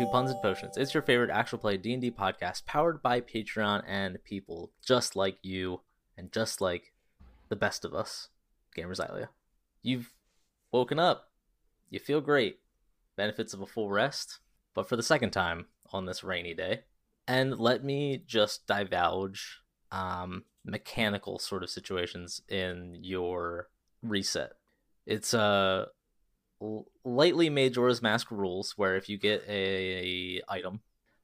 To Puns and Potions. It's your favorite actual play D&D podcast powered by Patreon and people just like you and just like the best of us, Gamers Ilia. You've woken up. You feel great. Benefits of a full rest, but for the second time on this rainy day. And let me just divulge um, mechanical sort of situations in your reset. It's a lightly Majora's Mask rules where if you get a item,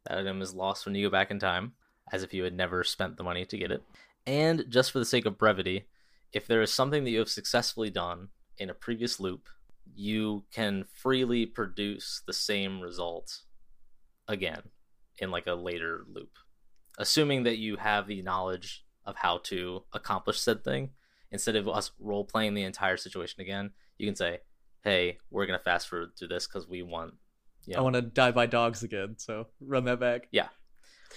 that item is lost when you go back in time, as if you had never spent the money to get it. And just for the sake of brevity, if there is something that you have successfully done in a previous loop, you can freely produce the same result again in like a later loop. Assuming that you have the knowledge of how to accomplish said thing, instead of us role playing the entire situation again, you can say, "Hey, we're gonna fast forward through this because we want." You I want to die by dogs again, so run that back. yeah.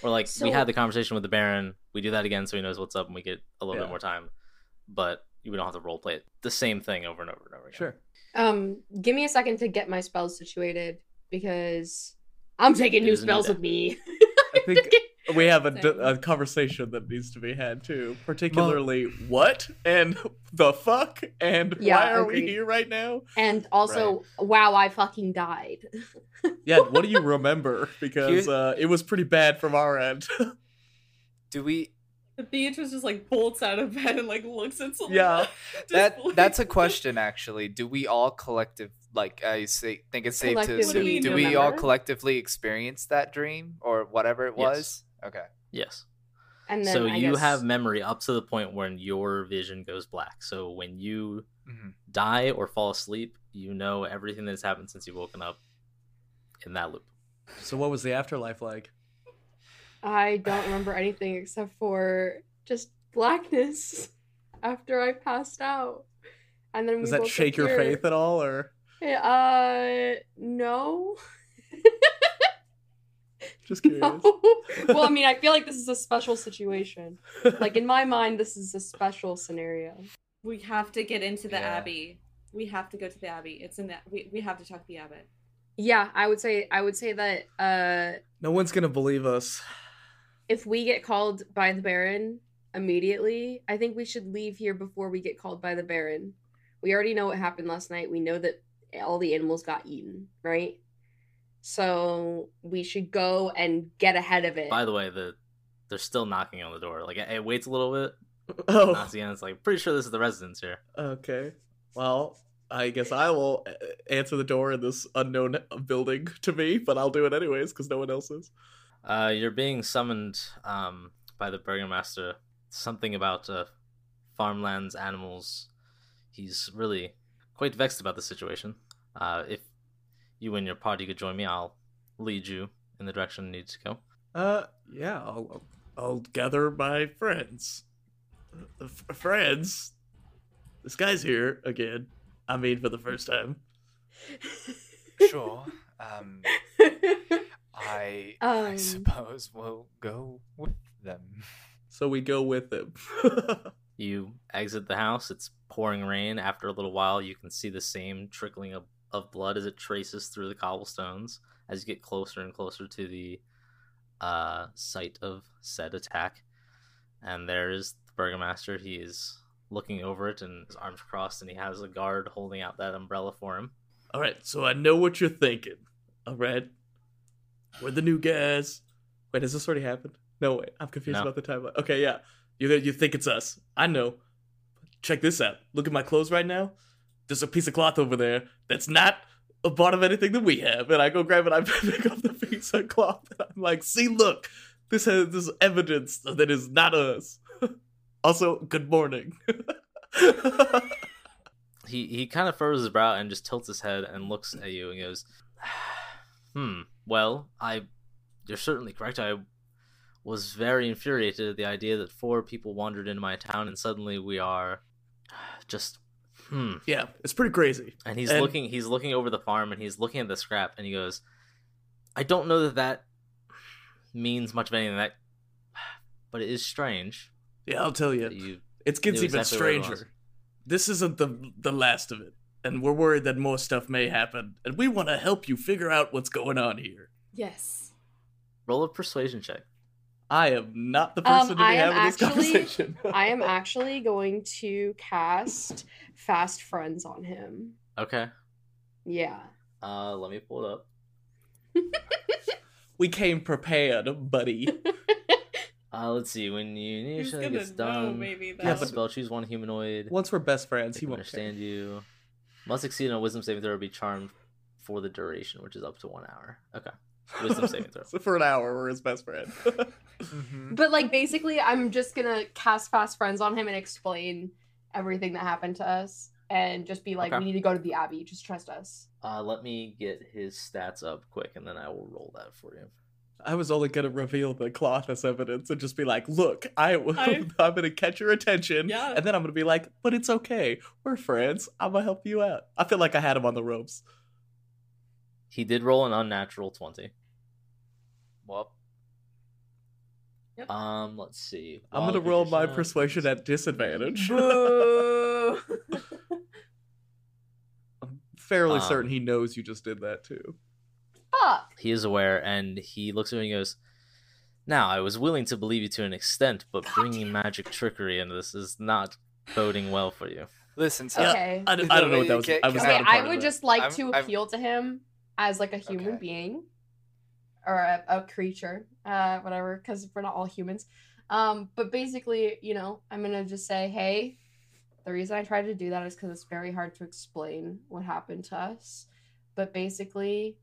Or like we had the conversation with the Baron, we do that again so he knows what's up and we get a little Yeah. bit more time. But we don't have to role play it the same thing over and over and over again. Sure. Um, give me a second to get my spells situated because I'm taking new is a new spells with me. I think we have a, d- Same. a conversation that needs to be had too, particularly what and the fuck and Yeah, why are we here right now? and also, wow, I fucking died. Yeah, what do you remember? Because uh, it was pretty bad from our end. Do we? The Beatrice just like bolts out of bed and like looks at something. Yeah. That that's a question actually. Do we all collective like I say think it's safe to Collectively assume? Do Do you we all collectively experience that dream or whatever it Yes. was? Okay. Yes. And then so I you guess- have memory up to the point when your vision goes black. So when you Mhm. die or fall asleep, you know everything that's happened since you've woken up in that loop. so what was the afterlife like? I don't remember anything except for just blackness after I passed out. And then Does we that shake your faith at all, or Uh, no. Just curious? no. well, I mean, I feel like this is a special situation. Like in my mind, this is a special scenario. We have to get into the Yeah. abbey. We have to go to the abbey. It's in that. We, we have to talk to the abbot. Yeah, I would say I would say that uh no one's gonna believe us. if we get called by the Baron immediately, I think we should leave here before we get called by the Baron. We already know what happened last night. We know that all the animals got eaten, right? So we should go and get ahead of it. By the way, the they're still knocking on the door. Like it, it waits a little bit. Oh, Knocks again. It's like pretty sure this is the residence here. okay. Well, I guess I will uh, answer the door in this unknown building to me, but I'll do it anyways because no one else is. Uh, you're being summoned um, by the burgomaster. Something about uh, farmlands, animals. He's really quite vexed about the situation. Uh, if you and your party could join me, I'll lead you in the direction you need to go. Uh, yeah, I'll, I'll gather my friends. F- friends? This guy's here again. I mean, for the first time. Sure. Um I I Um. suppose we'll go with them. So we go with him. You exit the house. It's pouring rain. After a little while, you can see the same trickling of, of blood as it traces through the cobblestones as you get closer and closer to the uh, site of said attack. And there is the burgomaster. He is looking over it and his arms crossed, and he has a guard holding out that umbrella for him. All right, so I know what you're thinking. All right, we're the new guys. Wait, has this already happened? No, wait, I'm confused No. about the timeline. Okay, yeah, you you think it's us? I know. Check this out. Look at my clothes right now. There's a piece of cloth over there that's not a part of anything that we have, and I go grab it. I pick up the piece of cloth, and I'm like, "See, look, this has this evidence that is not us." also, good morning. He he kind of furrows his brow and just tilts his head and looks at you and goes, "Hmm. Well, I, you're certainly correct. I was very infuriated at the idea that four people wandered into my town and suddenly we are just hmm." yeah, it's pretty crazy. And he's And- looking he's looking over the farm and he's looking at the scrap and he goes, "I don't know that that means much of anything that, but it is strange Yeah, I'll tell you. you It gets knew even exactly where it was. stranger. This isn't the the last of it. and we're worried that more stuff may happen, and we want to help you figure out what's going on here. Yes. Roll a persuasion check. I am not the Um, person to be I am having this conversation. I am actually going to cast Fast Friends on him. Okay. Yeah. Uh, let me pull it up. we came prepared, buddy. Uh, let's see. When you Who's initially gonna gets know, done, maybe Yeah, cast but- a spell. Choose one humanoid. Once we're best friends, They he won't understand you. Must succeed in a wisdom saving throw or be charmed for the duration, which is up to one hour. Okay. Wisdom saving throw. so for an hour, we're his best friend. mm-hmm. But like basically, I'm just gonna cast fast friends on him and explain everything that happened to us, and just be like, okay. we need to go to the abbey. Just trust us. Uh, let me get his stats up quick, and then I will roll that for you. I was only going to reveal the cloth as evidence and just be like, look, I, I'm going to catch your attention. Yeah. And then I'm going to be like, but it's okay. We're friends. I'm going to help you out. I feel like I had him on the ropes. He did roll an unnatural 20. Um, let's see. I'm Wild gonna roll my sounds. persuasion at disadvantage. Boo. I'm fairly Um, certain he knows you just did that too. Fuck. He is aware, and he looks at me and goes, "Now, I was willing to believe you to an extent, but bringing magic trickery into this is not boding well for you." listen, so Yeah, Okay. I, don't- I don't know what that was. Okay, I was Okay, not a part I would just like I'm- to I'm- appeal to him as like a human Okay. being or a, a creature, uh, whatever, because we're not all humans. Um, but basically, you know, I'm gonna just say, hey, the reason I tried to do that is because it's very hard to explain what happened to us. But basically,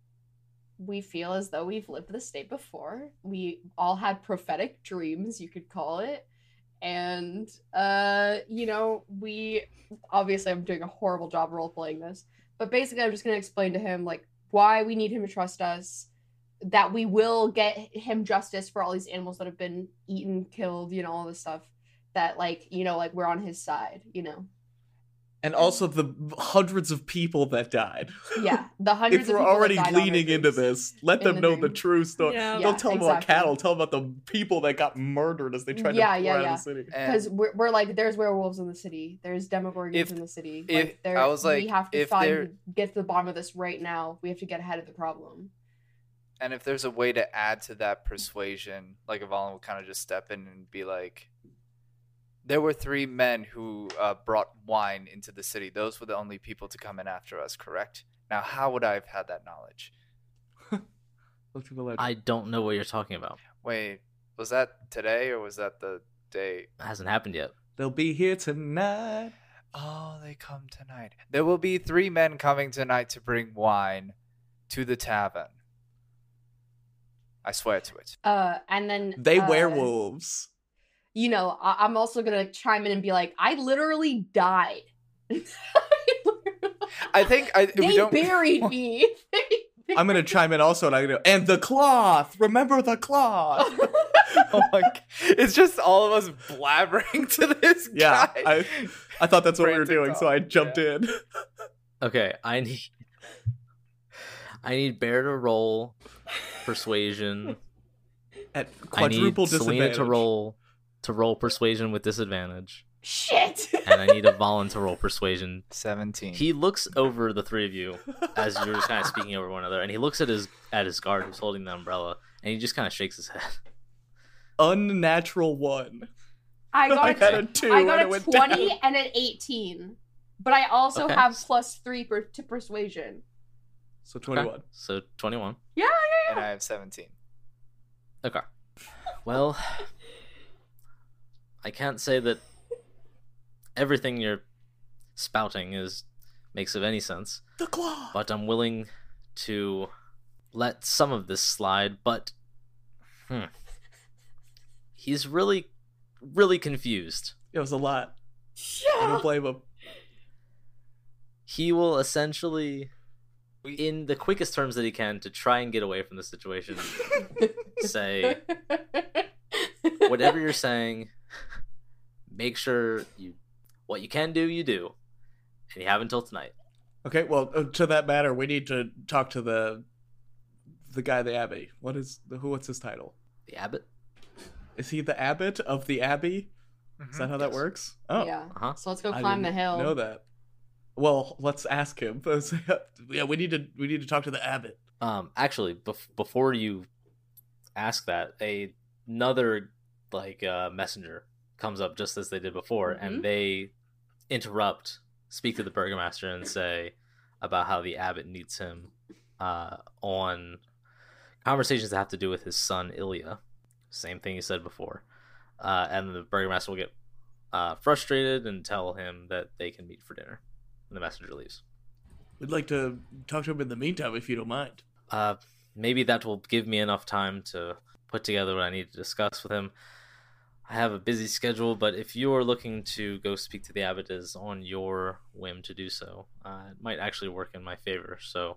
we feel as though we've lived this state before. We all had prophetic dreams, you could call it. And uh, you know, we obviously I'm doing a horrible job role playing this, but basically I'm just gonna explain to him like why we need him to trust us, that we will get him justice for all these animals that have been eaten, killed, you know, all this stuff. That like you know, like we're on his side, you know. and also the hundreds of people that died. Yeah, the hundreds. if we're of that already died leaning into this, let them the know the true story. Yeah. Don't tell them about cattle. Tell them about the people that got murdered as they tried Yeah, to pour yeah, out yeah. of the city. because we're, we're like there's werewolves in the city there's demogorgons If- in the city if- like there I was like, we have to if find get to the bottom of this right now we have to get ahead of the problem and if there's a way to add to that persuasion, like Avalon will kind of just step in and be like, "There were three men who uh, brought wine into the city. Those were the only people to come in after us, correct? Now, how would I have had that knowledge? Look to the left. I don't know what you're talking about. Wait, was that today or was that the day? It hasn't happened yet. They'll be here tonight. Oh, they come tonight. There will be three men coming tonight to bring wine to the tavern. I swear to it. uh and then They uh, werewolves. you know I- i'm also gonna chime in and be like i literally died I think I we they don't. buried me I'm gonna chime in also, and I go, and the cloth. Remember the cloth. oh my! God. It's just all of us blabbering to this Yeah, guy. I- I thought that's what we were Frantic doing, so I jumped yeah. in. Okay, I need I need Bear to roll persuasion. At I need quadruple Selena disadvantage. to roll to roll persuasion with disadvantage, shit and I need a to roll persuasion. Seventeen. He looks over the three of you as you're just kind of speaking over one another, and he looks at his at his guard who's holding the umbrella, and he just kind of shakes his head. Unnatural one. i got I a got a two. I got a 20 down. and an 18. But I also Okay. have plus 3 per- to persuasion. So 21. So twenty one. Yeah, yeah, and. I have seventeen. Okay. Well, I can't say that everything you're spouting is makes of any sense, The cloth. but I'm willing to let some of this slide. But hmm, he's really, really confused. It was a lot. I don't blame him. He will essentially, We, in the quickest terms that he can, to try and get away from the situation, say whatever you're saying. Make sure you what you can do, you do, and you have until tonight. Okay, well, uh, to that matter, we need to talk to the the guy, the abbey. What is the who? What's his title? The abbot. Is he the abbot of the abbey? Is that how that works? Oh, Yeah. Uh huh. So let's go climb the didn't hill. Know that? Well, let's ask him. yeah, we need to we need to talk to the abbot. Um, actually, bef- before you ask that, a another like uh, messenger comes up just as they did before, Mhm. and they interrupt, speak to the burgomaster, and say about how the abbot needs him uh, on conversations that have to do with his son Ilya. Same thing you said before, uh, and the burgomaster will get uh, frustrated and tell him that they can meet for dinner. And the messenger leaves. We'd like to talk to him in the meantime, if you don't mind. Uh, maybe that will give me enough time to put together what I need to discuss with him. I have a busy schedule, but if you are looking to go speak to the abbot is on your whim to do so, uh, it might actually work in my favor. So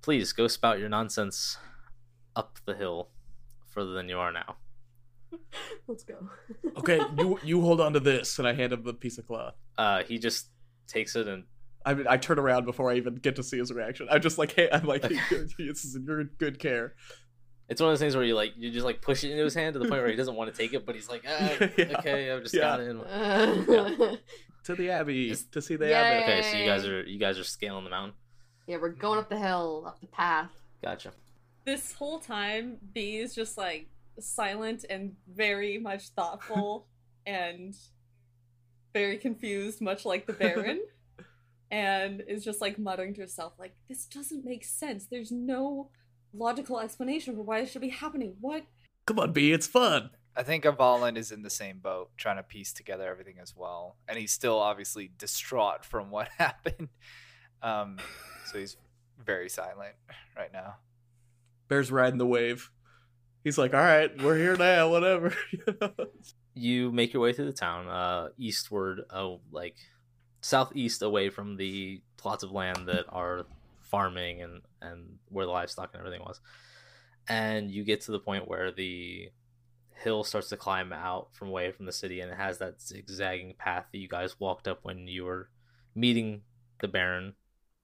please go spout your nonsense up the hill further than you are now. Let's go. Okay, you you hold on to this, and I hand him the piece of cloth. Uh, he just takes it and I mean, I turn around before I even get to see his reaction. I'm just like, hey, I'm like, this is in your good care. it's one of those things where you like you just like push it into his hand to the point where he doesn't want to take it, but he's like, ah, Yeah. okay, I've just Yeah. got it. In. To the abbey Is- to see the Yay. abbot. Okay, so you guys are you guys are scaling the mountain. yeah, we're going up the hill, up the path. Gotcha. This whole time, B is just like silent and very much thoughtful and very confused, much like the Baron. and is just like muttering to herself, like, this doesn't make sense. There's no logical explanation for why this should be happening. What? Come on, B, it's fun. I think Avalon is in the same boat, trying to piece together everything as well, and he's still obviously distraught from what happened. Um, so he's very silent right now. Bear's riding the wave. He's like, all right, we're here now, whatever. You make your way through the town, uh, eastward, like southeast, away from the plots of land that are farming and and where the livestock and everything was, and you get to the point where the hill starts to climb out from away from the city, and it has that zigzagging path that you guys walked up when you were meeting the Baron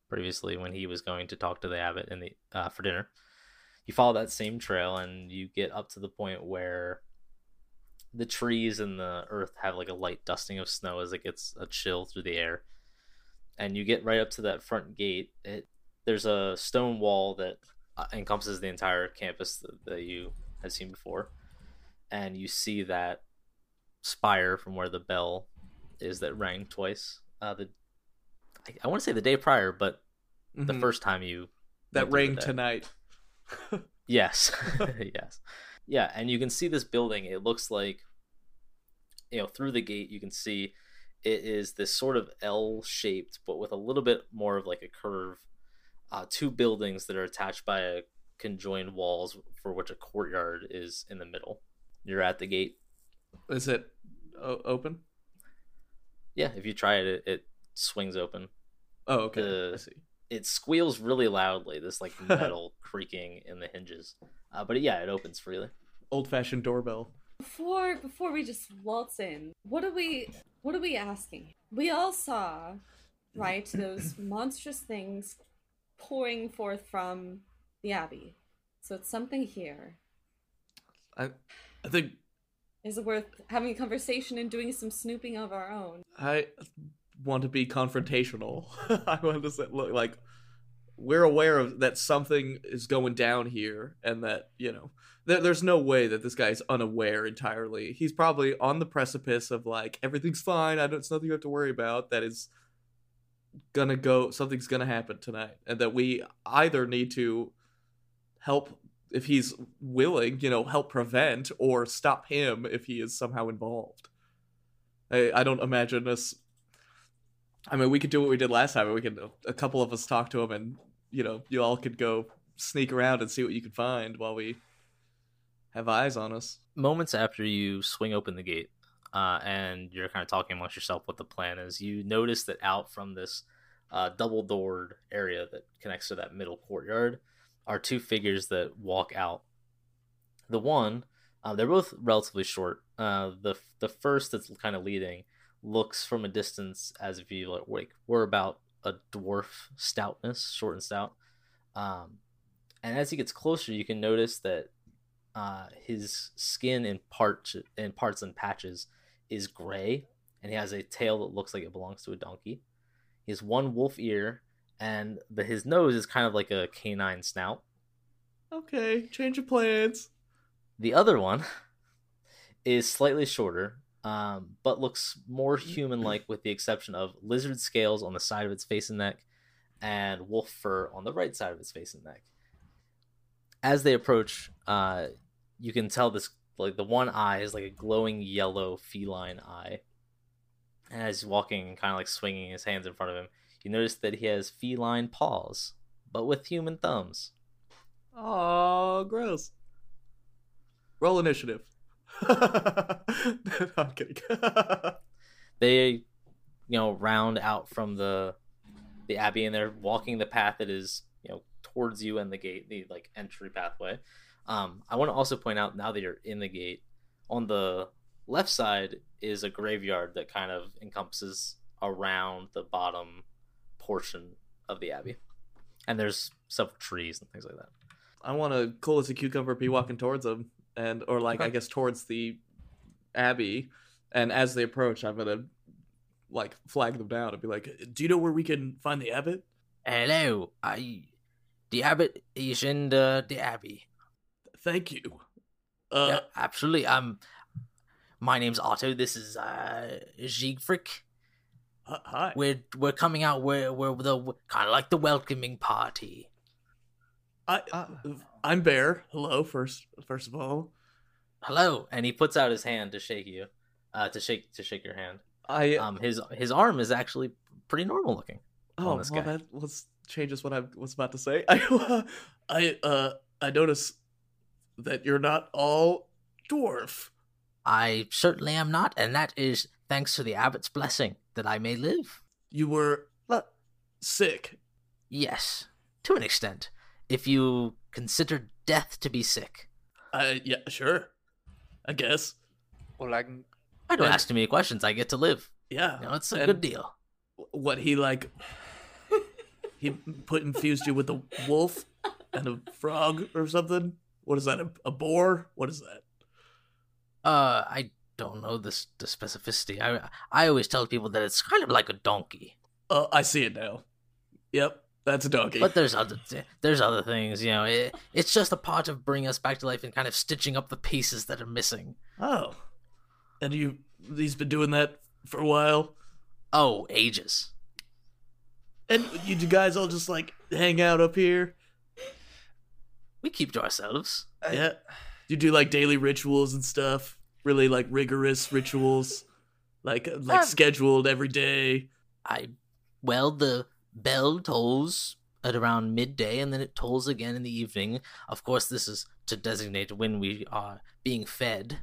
previously when he was going to talk to the abbot in the uh, for dinner. You follow that same trail, and you get up to the point where the trees and the earth have like a light dusting of snow as it gets a chill through the air and you get right up to that front gate it there's a stone wall that uh, encompasses the entire campus that, that you had seen before and you see that spire from where the bell is that rang twice uh the i, I want to say the day prior but the Mhm. first time you that rang tonight. Yes. yes. Yeah, and you can see this building. It looks like you know, through the gate you can see it is this sort of L shaped but with a little bit more of like a curve. Uh, two buildings that are attached by a conjoined walls for which a courtyard is in the middle. You're at the gate. Is it o- open? Yeah, if you try it, it, it swings open. Oh, okay. The- I see. It squeals really loudly, this like metal creaking in the hinges. Uh, but yeah, it opens freely. Old fashioned doorbell. Before before we just waltz in, what are we what are we asking? We all saw, right, those monstrous things pouring forth from the abbey. So it's something here. I I think Is it worth having a conversation and doing some snooping of our own? I want to be confrontational. I want to say, look, like we're aware of that something is going down here, and that you know, there, there's no way that this guy's unaware entirely. He's probably on the precipice of like everything's fine. I don't. It's nothing you have to worry about. That is gonna go. Something's gonna happen tonight, and that we either need to help if he's willing, you know, help prevent or stop him if he is somehow involved. I, I don't imagine us. I mean, we could do what we did last time. We could a couple of us talk to him, and you know, you all could go sneak around and see what you could find while we have eyes on us. moments after you swing open the gate uh, and you're kind of talking amongst yourself what the plan is, you notice that out from this uh, double doored area that connects to that middle courtyard are two figures that walk out. The one, uh, they're both relatively short. Uh, the the first that's kind of leading looks from a distance as if you like, like were about a dwarf stoutness, short and stout. Um, and as he gets closer, you can notice that uh, his skin in parts in parts and patches is gray, and he has a tail that looks like it belongs to a donkey. He has one wolf ear, and the, his nose is kind of like a canine snout. Okay, change of plans. The other one is slightly shorter, um, but looks more human like, with the exception of lizard scales on the side of its face and neck, and wolf fur on the right side of its face and neck. As they approach, uh, you can tell this like the one eye is like a glowing yellow feline eye. And as he's walking, kind of like swinging his hands in front of him, you notice that he has feline paws, but with human thumbs. Oh, gross. Roll initiative. I'm kidding. they you know round out from the the abbey and they're walking the path that is you know towards you and the gate the like entry pathway. Um i want to also point out now that you're in the gate on the left side is a graveyard that kind of encompasses around the bottom portion of the abbey. And there's several trees and things like that. I want to cool as a cucumber be walking towards them, and or like I guess towards the abbey, and as they approach, I'm gonna like flag them down and be like, "Do you know where we can find the abbot?" hello i the abbot is in the, the abbey Thank you. Uh, absolutely um my name's otto this is uh Siegfried. h- hi. we're we're coming out we're we're the kind of like the welcoming party I, Uh, I'm Bear. Hello, first first of all. hello and he puts out his hand to shake you uh to shake to shake your hand I um his his arm is actually pretty normal looking oh well, guy. that was changes what I was about to say. I I uh I notice that you're not all dwarf. i certainly am not and that is thanks to the abbot's blessing that i may live You were sick. yes to an extent if you consider death to be sick I yeah sure. I guess well, I can. i don't And- ask too many questions i get to live yeah. you know it's a good deal What he like? he put infused you with a wolf and a frog or something. What is that? A, a boar? What is that? uh i don't know this the specificity i i always tell people that it's kind of like a donkey Oh, I see it now. Yep, that's a donkey. But there's other there's other things, you know. It, it's just a part of bringing us back to life and kind of stitching up the pieces that are missing. oh, and you he's been doing that for a while. Oh, ages. And you guys all just like hang out up here. We keep to ourselves. Yeah. You do like daily rituals and stuff. Really like rigorous rituals, like like Um, scheduled every day. I, well, the bell tolls at around midday, and then it tolls again in the evening. Of course, this is to designate when we are being fed,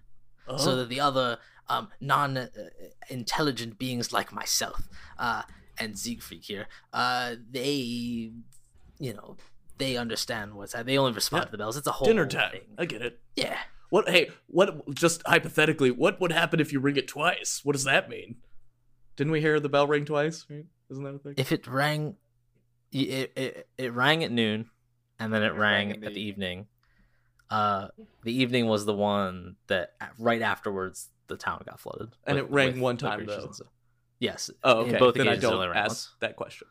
Oh, so that the other um, non-intelligent beings like myself uh, and Siegfried here, uh, they, you know, they understand what's that. They only respond Yeah. to the bells. It's a whole dinner time. thing. I get it. Yeah. What? Hey, what? Just hypothetically, what would happen if you ring it twice? What does that mean? Didn't we hear the bell ring twice? Right? Isn't that a thing? If it rang, it, it it rang at noon, and then it It rang, rang in at the the evening. Uh, the evening was the one that right afterwards the town got flooded, And with- it rang one time, though. and. Yes. oh, in okay. both then I don't ask once. that question.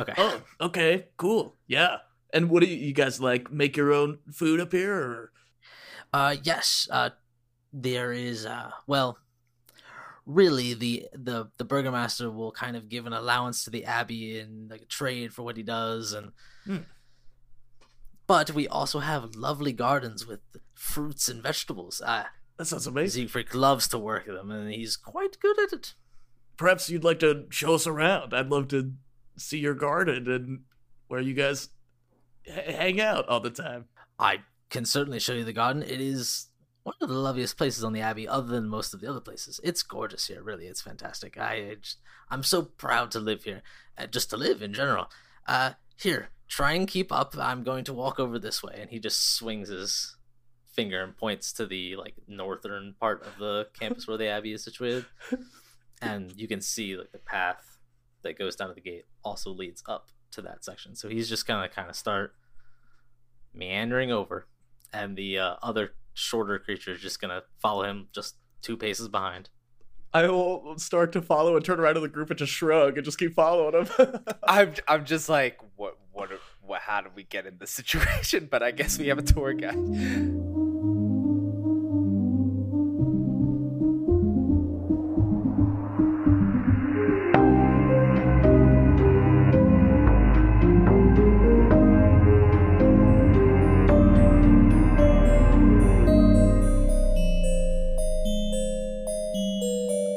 Okay. Oh, okay, cool. Yeah. And what do you, you guys like? Make your own food up here, or Uh, yes. Uh, there is. Uh, well, really, the the the burgomaster will kind of give an allowance to the abbey and like a trade for what he does, and. Hmm. But we also have lovely gardens with fruits and vegetables. Uh, that sounds amazing. Siegfried loves to work them, and he's quite good at it. Perhaps you'd like to show us around. I'd love to see your garden and where you guys h- hang out all the time. I can certainly show you the garden. It is one of the loveliest places on the abbey, other than most of the other places. It's gorgeous here, really. It's fantastic. I, I just, I'm so proud to live here, uh, just to live in general. Uh, here, try and keep up. I'm going to walk over this way, and he just swings his finger and points to the like northern part of the campus where the abbey is situated, and you can see like the path that goes down to the gate also leads up to that section. So he's just gonna kind of start meandering over, and the uh, other shorter creature is just gonna follow him just two paces behind. I will start to follow and turn around to the group and just shrug and just keep following him. I'm I'm just like, what what what? How did we get in this situation? But I guess we have a tour guide.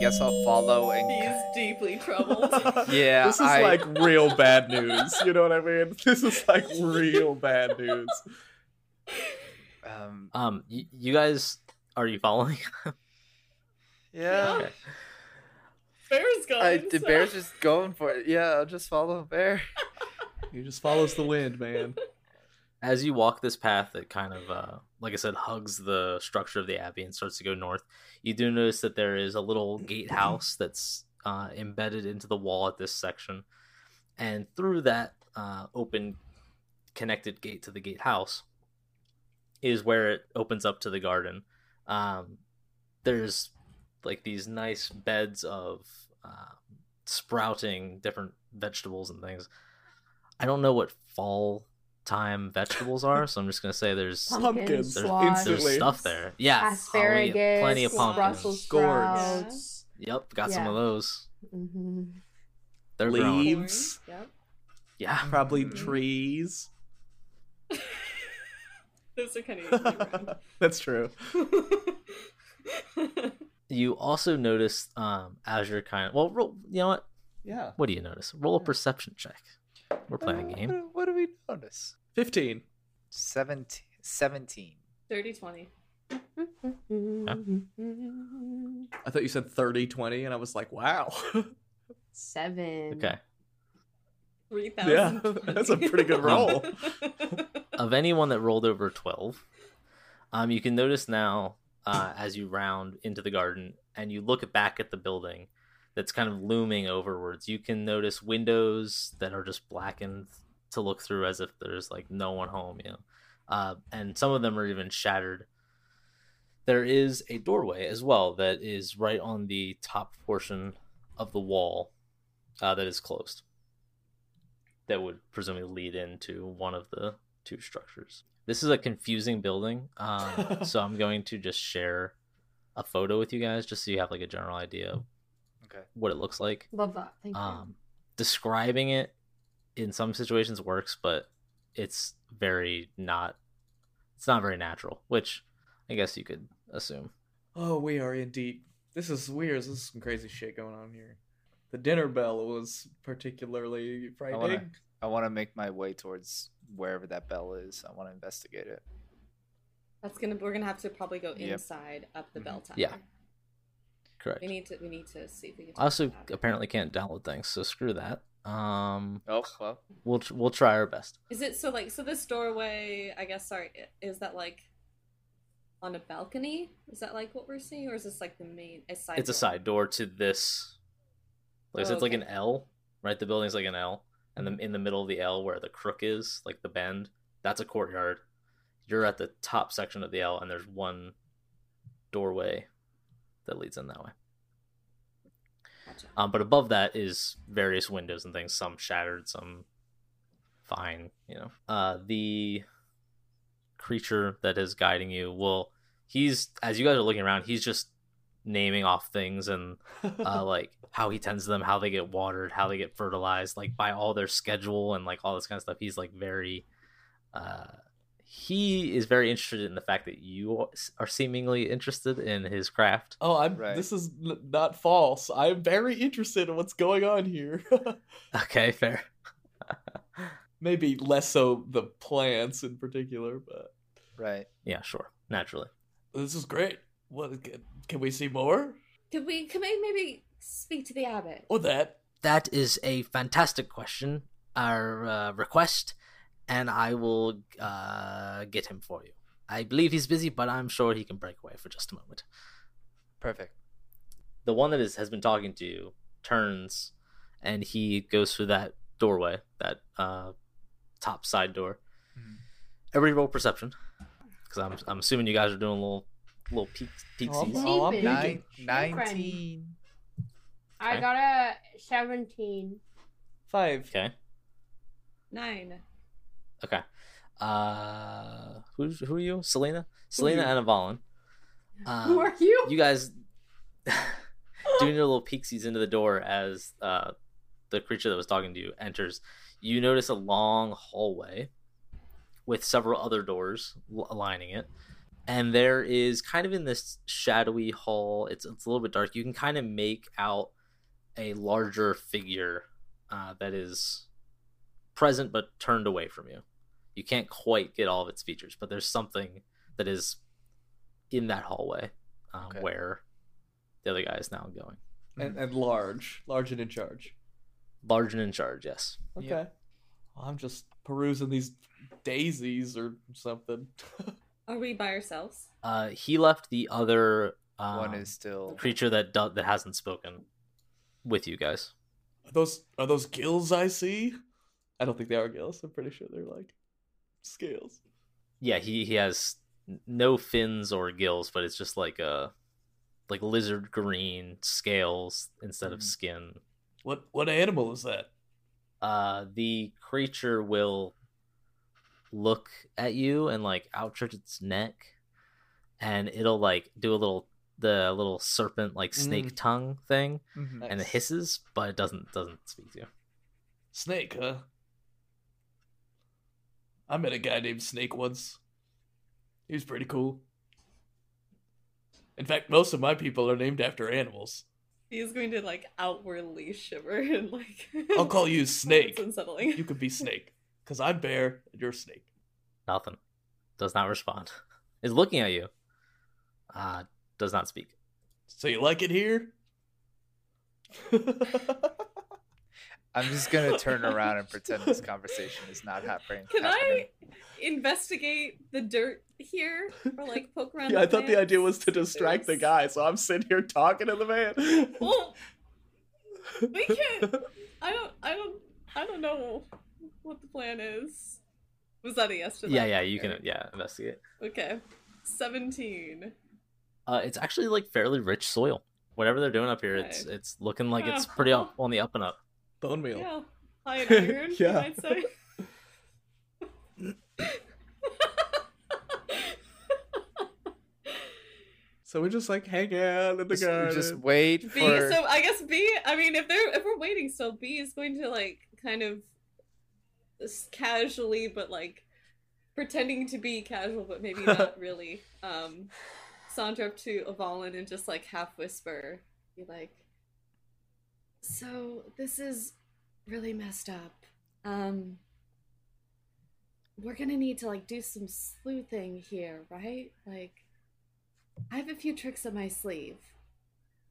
Guess I'll follow and He's deeply troubled. yeah. this is I, like real bad news. You know what I mean? This is like real bad news. um Um, y- you guys, are you following? yeah. Okay. Bear's going. I, the so- bear's just going for it. Yeah, I'll just follow bear. He just follows the wind, man. As you walk this path it kind of, uh, like I said, hugs the structure of the abbey and starts to go north, you do notice that there is a little gatehouse that's uh, embedded into the wall at this section. And through that uh, open, connected gate to the gatehouse is where it opens up to the garden. Um, there's like these nice beds of uh, sprouting different vegetables and things. I don't know what fall time vegetables are, so I'm just gonna say there's Pumpkins, there's, squash, there's stuff there. Yeah, Holly- asparagus, plenty of pumpkins. Brussels Gourds. sprouts. Yep, got some of those. hmm They're growing. Leaves. Yep. Yeah, Probably Mhm. trees. Those are kind of That's true. you also notice um as you're kind of well, roll, you know what? Yeah. What do you notice? Roll a perception check. We're playing a Uh, game. What, what do we notice? 15. 17. 17. 30 20. I thought you said 30, 20, and I was like, wow. Seven. Okay. 3000. Yeah, that's a pretty good roll. of anyone that rolled over 12 um, you can notice now uh, as you round into the garden and you look back at the building that's kind of looming overwards. You can notice windows that are just blackened to look through as if there's like no one home you know? Uh, and some of them are even shattered. There is a doorway as well that is right on the top portion of the wall uh, that is closed. That would presumably lead into one of the two structures. This is a confusing building, um, so I'm going to just share a photo with you guys just so you have like a general idea of Okay. what it looks like. Love that. Thank you. Um, describing it in some situations works, but it's very not. It's not very natural, which I guess you could assume. oh, we are in deep. This is weird. This is some crazy shit going on here. The dinner bell was particularly I frightening. want to I want to make my way towards wherever that bell is. I want to investigate it. That's gonna we're gonna have to probably go Yep. inside up the bell tower. Yeah. Correct. We need to we need to see if we can. I also talk about it. apparently can't download things, so screw that. Um, Oh well. we'll tr- we'll try our best. Is it so like so this doorway? I guess sorry. Is that like on a balcony? Is that like what we're seeing, or is this like the main? A side. It's a side door to this. Like I said, Oh, it's like an L, right? The building's like an L, and then in the middle of the L, where the crook is, like the bend, that's a courtyard. You're at the top section of the L, and there's one doorway that leads in that way. Gotcha. Um, but above that is various windows and things, some shattered, some fine, you know. Uh, the creature that is guiding you will, he's, as you guys are looking around, he's just naming off things and uh, like how he tends to them, how they get watered, how they get fertilized, like by all their schedule and like all this kind of stuff. He's like very, uh, he is very interested in the fact that you are seemingly interested in his craft. oh, I'm. Right. This is n- not false. I'm very interested in what's going on here. Okay, fair. Maybe less so the plants in particular, but Right. Yeah, sure, naturally. this is great. What can, can we see more? Could we could we maybe speak to the abbot? Or that? That is a fantastic question, our uh, request, and I will uh, get him for you. I believe he's busy, but I'm sure he can break away for just a moment. Perfect. The one that is, has been talking to you turns, and he goes through that doorway, that uh, top side door. Mhm. Everybody roll perception, because I'm I'm assuming you guys are doing a little little peek Oh, peeksies. Oh, I'm Cheapest. thinking. Nine, Friend. 19. I Okay. got a 17. Five. Okay, Nine. Okay. Uh, who's who are you? Selena, Selena, and Avalon. Um, Who are you? you guys doing your little peeksies into the door as uh, the creature that was talking to you enters. You notice a long hallway with several other doors l- lining it, and there is kind of in this shadowy hall. It's it's a little bit dark. You can kind of make out a larger figure uh, that is present but turned away from you. You can't quite get all of its features, but there's something that is in that hallway um, Okay. where the other guy is now going. And, and large. Large and in charge. Large and in charge, yes. Okay. Yep. Well, I'm just perusing these daisies or something. Are we by ourselves? Uh, he left the other um, One is still. creature that do- that hasn't spoken with you guys. Are those are those gills I see? I don't think they are gills. I'm pretty sure they're like scales. Yeah, he he has no fins or gills, but it's just like a like lizard green scales instead of Mhm. skin. What what animal is that? Uh, the creature will look at you and like outstretch its neck, and it'll like do a little the little serpent like snake Mm. tongue thing, Mhm. and it hisses, but it doesn't doesn't speak to you. Snake, huh? I met a guy named Snake once. He was pretty cool. In fact, most of my people are named after animals. He's going to like outwardly shiver and like. I'll call you Snake. It's unsettling. You could be Snake, because I'm Bear and you're Snake. Nothing. Does not respond. Is looking at you. Uh does not speak. So you like it here? I'm just gonna turn around and pretend this conversation is not happening. Can happening. I investigate the dirt here or like poke around? yeah, I thought the idea was to plants? distract the guy, so I'm sitting here talking to the man. Well, we can't. I don't. I don't. I don't know what the plan is. Was that a yes to that? Yeah, yeah, you Okay. can yeah, investigate. Okay, seventeen. Uh it's actually like fairly rich soil. Whatever they're doing up here, it's it's looking like it's pretty up on the up and up. Bone meal. Yeah, high in iron. Yeah. You might say. So we just like hang out in the Just, garden. just wait B. for. So I guess B. I mean, if they're if we're waiting, so B is going to like kind of casually, but like pretending to be casual, but maybe not really. Um, saunter up to Avalon and just like half whisper, be like, "So this is really messed up. Um, we're gonna need to like do some sleuthing here, right? Like." I have a few tricks up my sleeve.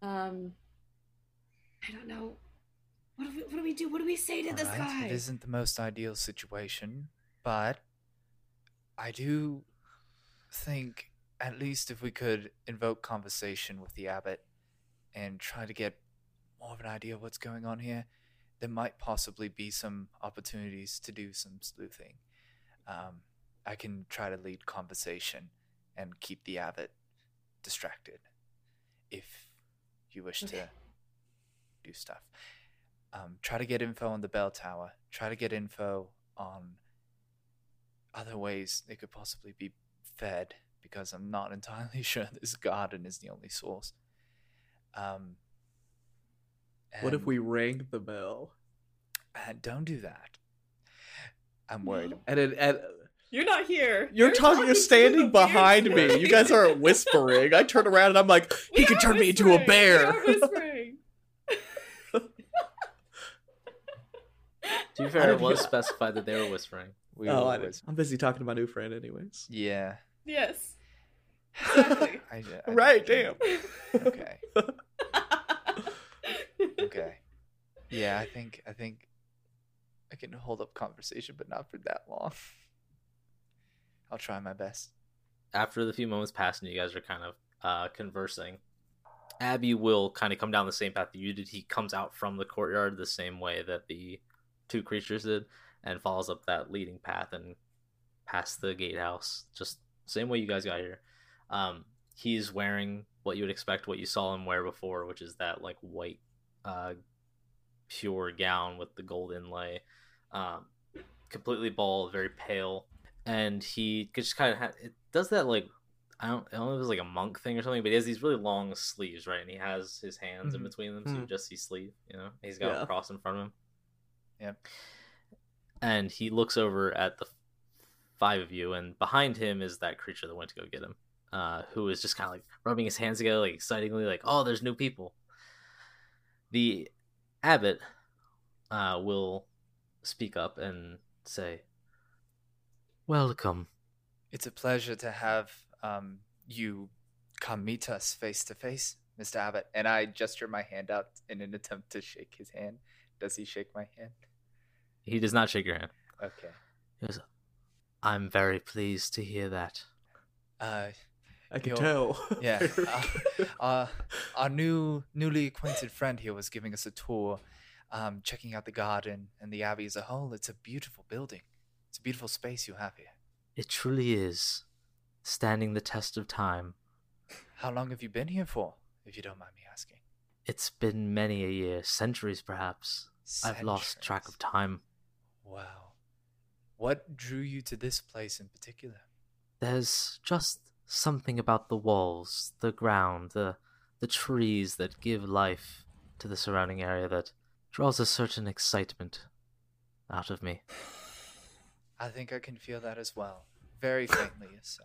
Um, I don't know. What do we, what do we do? What do we say to this Alright, guy? It isn't the most ideal situation, but I do think at least if we could invoke conversation with the abbot and try to get more of an idea of what's going on here, there might possibly be some opportunities to do some sleuthing. Um, I can try to lead conversation and keep the abbot distracted if you wish Okay. to do stuff. Um, try to get info on the bell tower. Try to get info on other ways they could possibly be fed because I'm not entirely sure this garden is the only source. Um, What if we rang the bell? uh, don't do that. I'm worried. No. And then and You're not here. you're talking. You're standing behind me. You guys aren't whispering. I turn around and I'm like, he could are turn me into a bear. We are whispering. To be fair, it was specified that they were whispering. We oh, will I whis- I'm busy talking to my new friend, anyways. Yeah. yes. Exactly. I, I- Right, damn. Okay. Okay. Yeah, I think I think I can hold up conversation, but not for that long. I'll try my best. After the few moments pass and you guys are kind of uh, conversing, Abby will kind of come down the same path that you did. He comes out from the courtyard the same way that the two creatures did and follows up that leading path and past the gatehouse. Just same way you guys got here. Um, he's wearing what you would expect, what you saw him wear before, which is that like white, uh, pure gown with the gold inlay. Um, completely bald, very pale, and he just kind of ha- it does that like I don't, I don't know if it's like a monk thing or something, but he has these really long sleeves, right? And he has his hands in Mhm. between them, so you Mhm. just see sleeve, you know. He's got Yeah. a cross in front of him. Yeah. And he looks over at the five of you, and behind him is that creature that went to go get him, uh, who is just kind of like rubbing his hands together, like excitingly, like, "Oh, there's new people." The abbot uh, will speak up and say, "Welcome." It's a pleasure to have um, you come meet us face to face, Mr. Abbott. And I gesture my hand out in an attempt to shake his hand. Does he shake my hand? He does not shake your hand. Okay. He goes, I'm very pleased to hear that. Uh, I can Yo, tell. yeah. Uh, uh, our new, newly acquainted friend here was giving us a tour, um, checking out the garden and the abbey as a whole. It's a beautiful building. It's a beautiful space you have here. It truly is standing the test of time. How long have you been here for, if you don't mind me asking? It's been many a year, centuries perhaps. I've lost track of time. Wow. What drew you to this place in particular? There's just something about the walls, the ground, the the trees that give life to the surrounding area that draws a certain excitement out of me. I think I can feel that as well. Very faintly, so.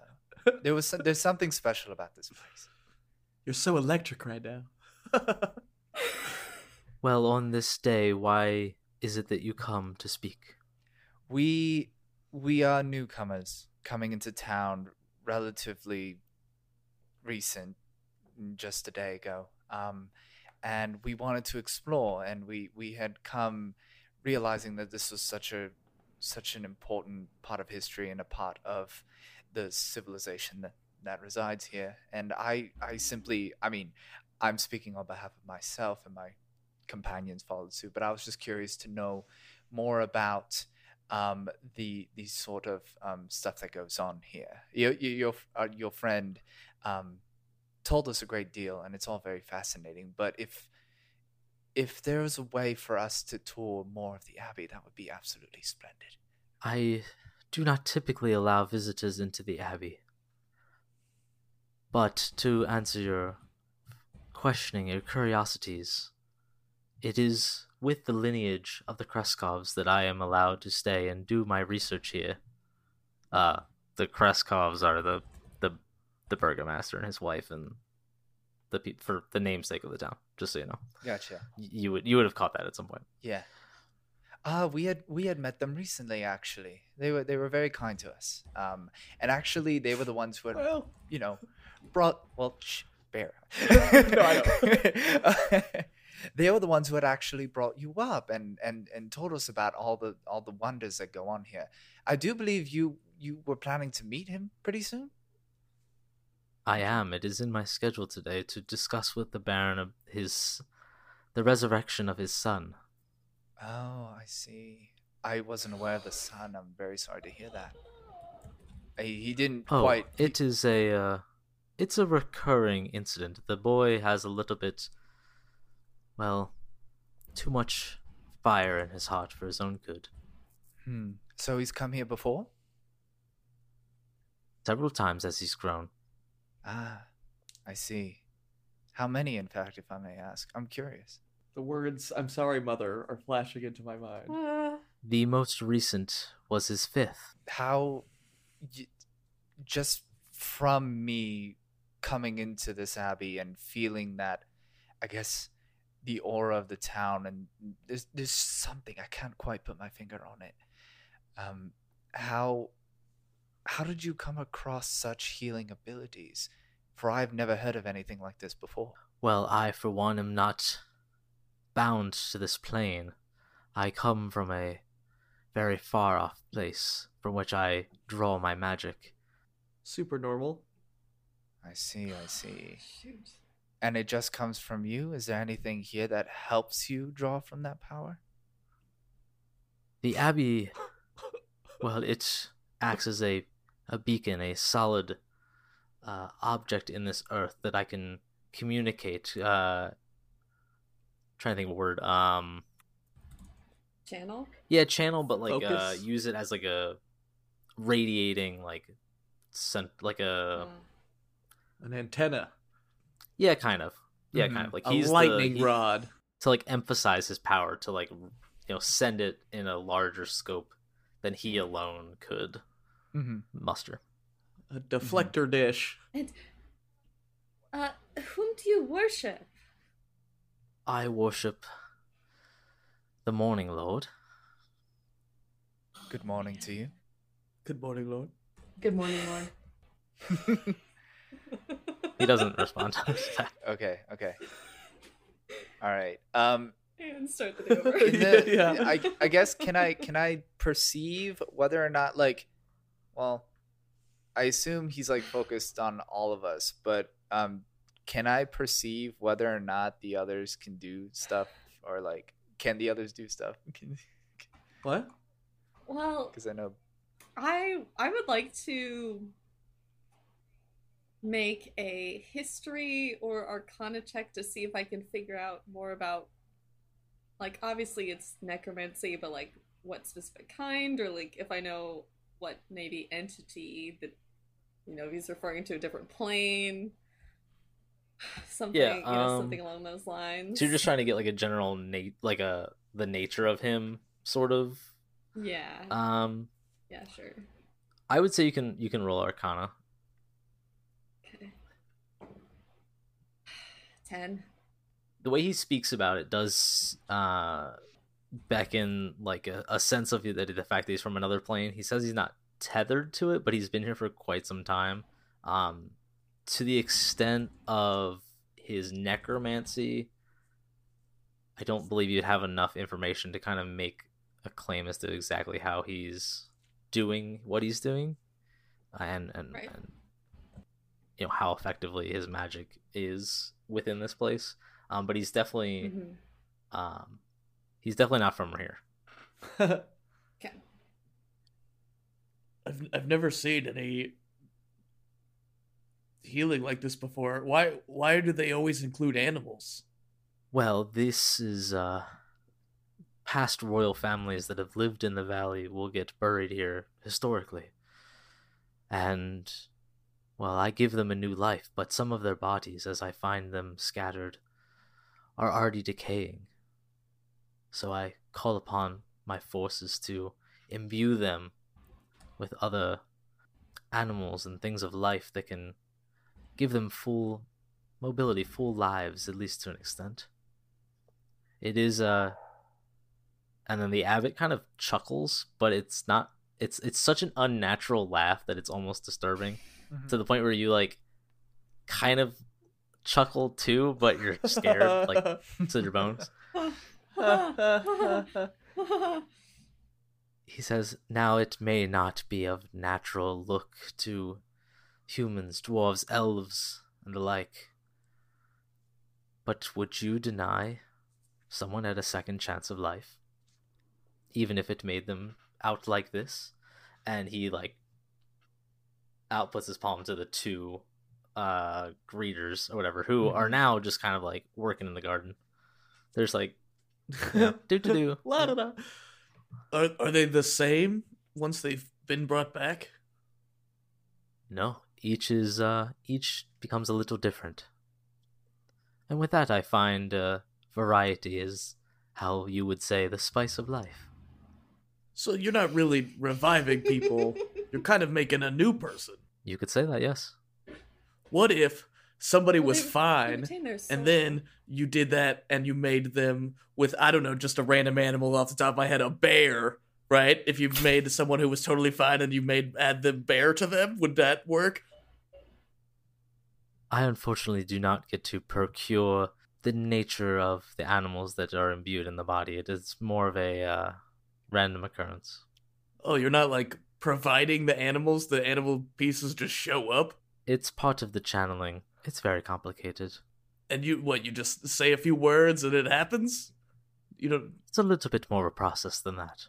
There was some, there's something special about this place. You're so electric right now. Well, on this day, why is it that you come to speak? We we are newcomers coming into town relatively recent, just a day ago. Um, and we wanted to explore, and we we had come realizing that this was such a such an important part of history and a part of the civilization that that resides here. And I I simply I mean I'm speaking on behalf of myself and my companions followed suit, but I was just curious to know more about um, the the sort of um, stuff that goes on here. Your your uh, your friend um, told us a great deal, and it's all very fascinating. But if if there was a way for us to tour more of the abbey, that would be absolutely splendid. I do not typically allow visitors into the abbey. But to answer your questioning, your curiosities, it is with the lineage of the Krezkovs that I am allowed to stay and do my research here. Uh, the Krezkovs are the the the burgomaster and his wife and the pe- for the namesake of the town. Just so you know, Gotcha. You would you would have caught that at some point. Yeah. Uh, we had we had met them recently. Actually, they were they were very kind to us. Um, and actually, they were the ones who had well, you know brought well sh- bear. No, I they were the ones who had actually brought you up and, and, and told us about all the all the wonders that go on here. I do believe you you were planning to meet him pretty soon. I am. It is in my schedule today to discuss with the Baron of his the resurrection of his son. Oh, I see. I wasn't aware of the son. I'm very sorry to hear that. Uh, He didn't Oh, quite. it is a uh, it's a recurring incident. The boy has a little bit well, too much fire in his heart for his own good. Hmm. So he's come here before. Several times as he's grown. Ah, I see. How many, in fact, if I may ask? I'm curious. The words "I'm sorry, mother" are flashing into my mind. Uh, The most recent was his fifth. How, y- just from me coming into this abbey and feeling that, I guess, the aura of the town, and there's there's something I can't quite put my finger on it. Um, how, how did you come across such healing abilities? For I've never heard of anything like this before. Well, I, for one, am not bound to this plane. I come from a very far off place from which I draw my magic. Super normal. I see, I see. shoot. And it just comes from you? Is there anything here that helps you draw from that power? The Abbey, well, it acts as a, a beacon, a solid uh, object in this earth that I can communicate. Uh, trying to think of a word. Um, Channel? yeah, channel, but like uh, use it as like a radiating, like, sent like a Uh, An antenna. Yeah, kind of, yeah, Mhm. kind of like A he's the- lightning he- rod. to like emphasize his power to like you know send it in a larger scope than he alone could Mm-hmm. muster. A deflector dish. And uh, whom do you worship? I worship the Morning Lord. Good morning to you. Good morning, Lord. Good morning, Lord. He doesn't respond to that. Okay, okay. All right. Um and start the day over. the, Yeah. I I guess can I can I perceive whether or not like well I assume he's like focused on all of us, but um can I perceive whether or not the others can do stuff or like can the others do stuff? What? well, Because I know I I would like to make a history or arcana check to see if I can figure out more about like obviously it's necromancy, but like what specific kind or like if I know what maybe entity that you know, he's referring to a different plane. Something Yeah, you know, um, something along those lines. So you're just trying to get like a general nat like a the nature of him sort of. Yeah. Um, yeah, sure. I would say you can you can roll Arcana. 10. The way he speaks about it does uh, beckon like a, a sense of the, the fact that he's from another plane. He says he's not tethered to it, but he's been here for quite some time. Um, to the extent of his necromancy, I don't believe you'd have enough information to kind of make a claim as to exactly how he's doing what he's doing, and and, right. and you know how effectively his magic is within this place um, but he's definitely Mhm. um, he's definitely not from here. Okay. I've I've never seen any healing like this before. Why why do they always include animals? Well, this is uh, past royal families that have lived in the valley will get buried here historically, and well, I give them a new life, but some of their bodies, as I find them scattered, are already decaying. So I call upon my forces to imbue them with other animals and things of life that can give them full mobility, full lives, at least to an extent. It is uh and then the abbot kind of chuckles, but it's not it's it's such an unnatural laugh that it's almost disturbing Mhm. to the point where you like kind of chuckle too, but you're scared, like to your bones. He says, Now it may not be of natural look to humans, dwarves, elves, and the like. But would you deny someone at a second chance of life? Even if it made them out like this? And he, like, outputs his palm to the two uh greeters or whatever who are now just kind of like working in the garden there's like do do do La da da. Are are they the same once they've been brought back? No, each is uh each becomes a little different. And with that I find uh variety is how you would say the spice of life. So you're not really reviving people. you're kind of making a new person. You could say that, yes. What if somebody was They- they fine retain their soul. and then you did that and you made them with I don't know, just a random animal off the top of my head, a bear, right? If you made someone who was totally fine and you made add the bear to them, would that work? I unfortunately do not get to procure the nature of the animals that are imbued in the body. It is more of a uh, random occurrence. Oh, you're not like providing the animals, the animal pieces just show up? It's part of the channeling. It's very complicated. And you what, you just say a few words and it happens? You don't It's a little bit more of a process than that.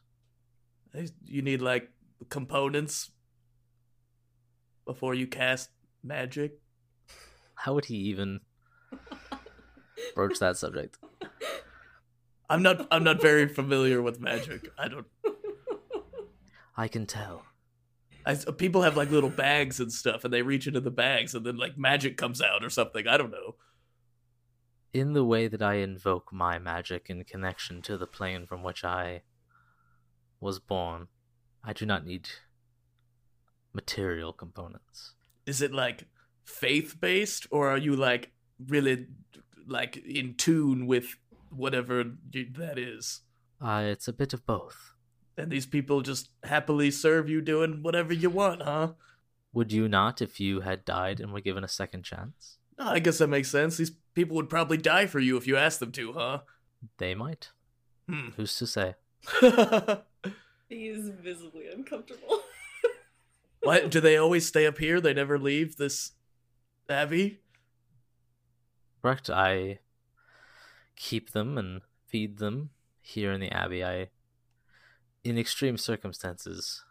you need like components before you cast magic. How would he even broach that subject? I'm not I'm not very familiar with magic. I don't I can tell. I, people have like little bags and stuff and they reach into the bags and then like magic comes out or something. I don't know. In the way that I invoke my magic in connection to the plane from which I was born, I do not need material components. Is it like faith based or are you like really like in tune with whatever you, that is? Uh, it's a bit of both. And these people just happily serve you doing whatever you want, huh? Would you not if you had died and were given a second chance? Oh, I guess that makes sense. These people would probably die for you if you asked them to, huh? They might. Hmm. Who's to say? he is visibly uncomfortable. what? Do they always stay up here? They never leave this abbey? Correct. I keep them and feed them here in the abbey. I, in extreme circumstances,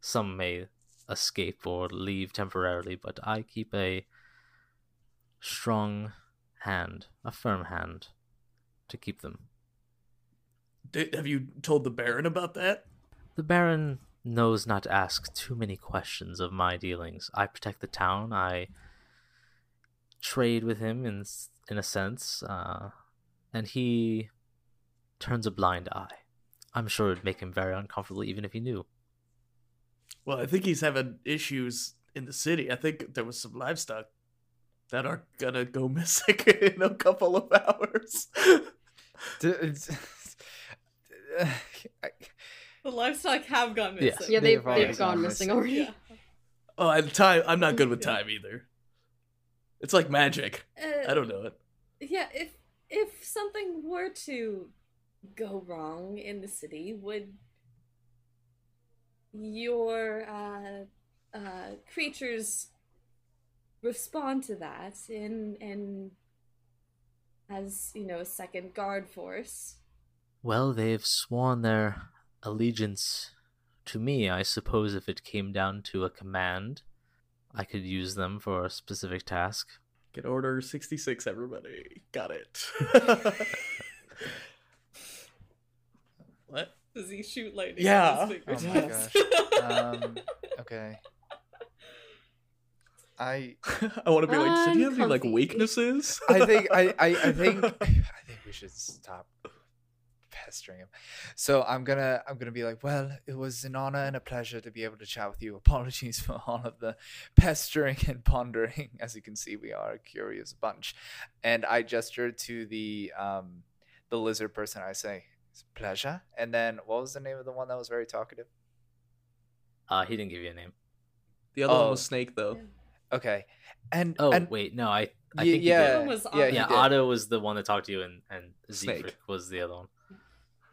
some may escape or leave temporarily, but I keep a strong hand, a firm hand, to keep them. Have you told the Baron about that? The Baron knows not to ask too many questions of my dealings. I protect the town. I trade with him in in a sense, uh, and he turns a blind eye. I'm sure it'd make him very uncomfortable, even if he knew. Well, I think he's having issues in the city. I think there was some livestock that are gonna go missing in a couple of hours. D- it's- I- the livestock have gone Yeah. missing. Yeah, they've, They've they've gone gone missing missing. already. Yeah. oh, and time. I'm not good with time either. It's like magic. Uh, I don't know it. Yeah, if if something were to go wrong in the city, would your uh, uh, creatures respond to that in in as you know a second guard force? Well, they've sworn their allegiance to me. I suppose if it came down to a command, I could use them for a specific task. Get order 66, everybody. Got it. what? Does he shoot lightning? Yeah. his Oh fingers? my Um, okay. I I want to be like, so do you have any like weaknesses? I think I, I, I think I think we should stop pestering him. So I'm gonna I'm gonna be like, well, it was an honor and a pleasure to be able to chat with you. Apologies for all of the pestering and pondering. As you can see, we are a curious bunch. And I gesture to the um the lizard person. I say, it's a pleasure. And then what was the name of the one that was very talkative? Uh, he didn't give you a name. The other one Oh. was Snake, though. Yeah. Okay. And Oh and wait, no, I I think you yeah, did. was yeah, Otto. he yeah, did. Otto was the one that talked to you, and and Snake. Siegfried was the other one.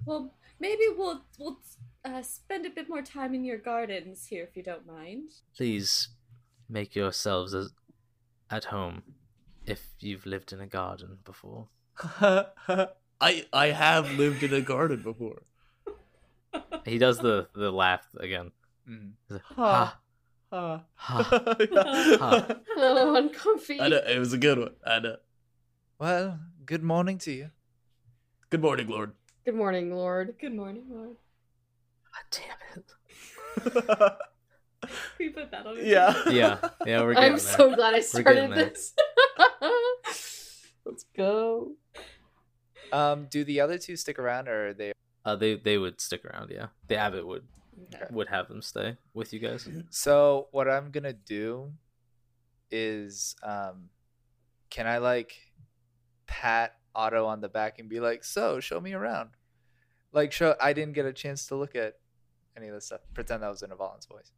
Well, maybe we'll we'll uh, spend a bit more time in your gardens here, if you don't mind. Please make yourselves as at home if you've lived in a garden before. I I have lived in a garden before. He does the the laugh again. He's like, Ha. ha, Ha. ha. Oh, uncomfy. I know, it was a good one. I know. Well, good morning to you. Good morning, Lord. Good morning, Lord. Good morning, Lord. God damn it. We put that on? yeah. Yeah, yeah, we're getting I'm there. so glad I started this. Let's go. Um, do the other two stick around, or are they? Uh, they they would stick around. Yeah, the abbot would Okay. would have them stay with you guys. So what I'm gonna do is, um, can I like pat Otto on the back and be like, "So, show me around." Like, show. I didn't get a chance to look at any of this stuff. Pretend that was in Avalan's voice.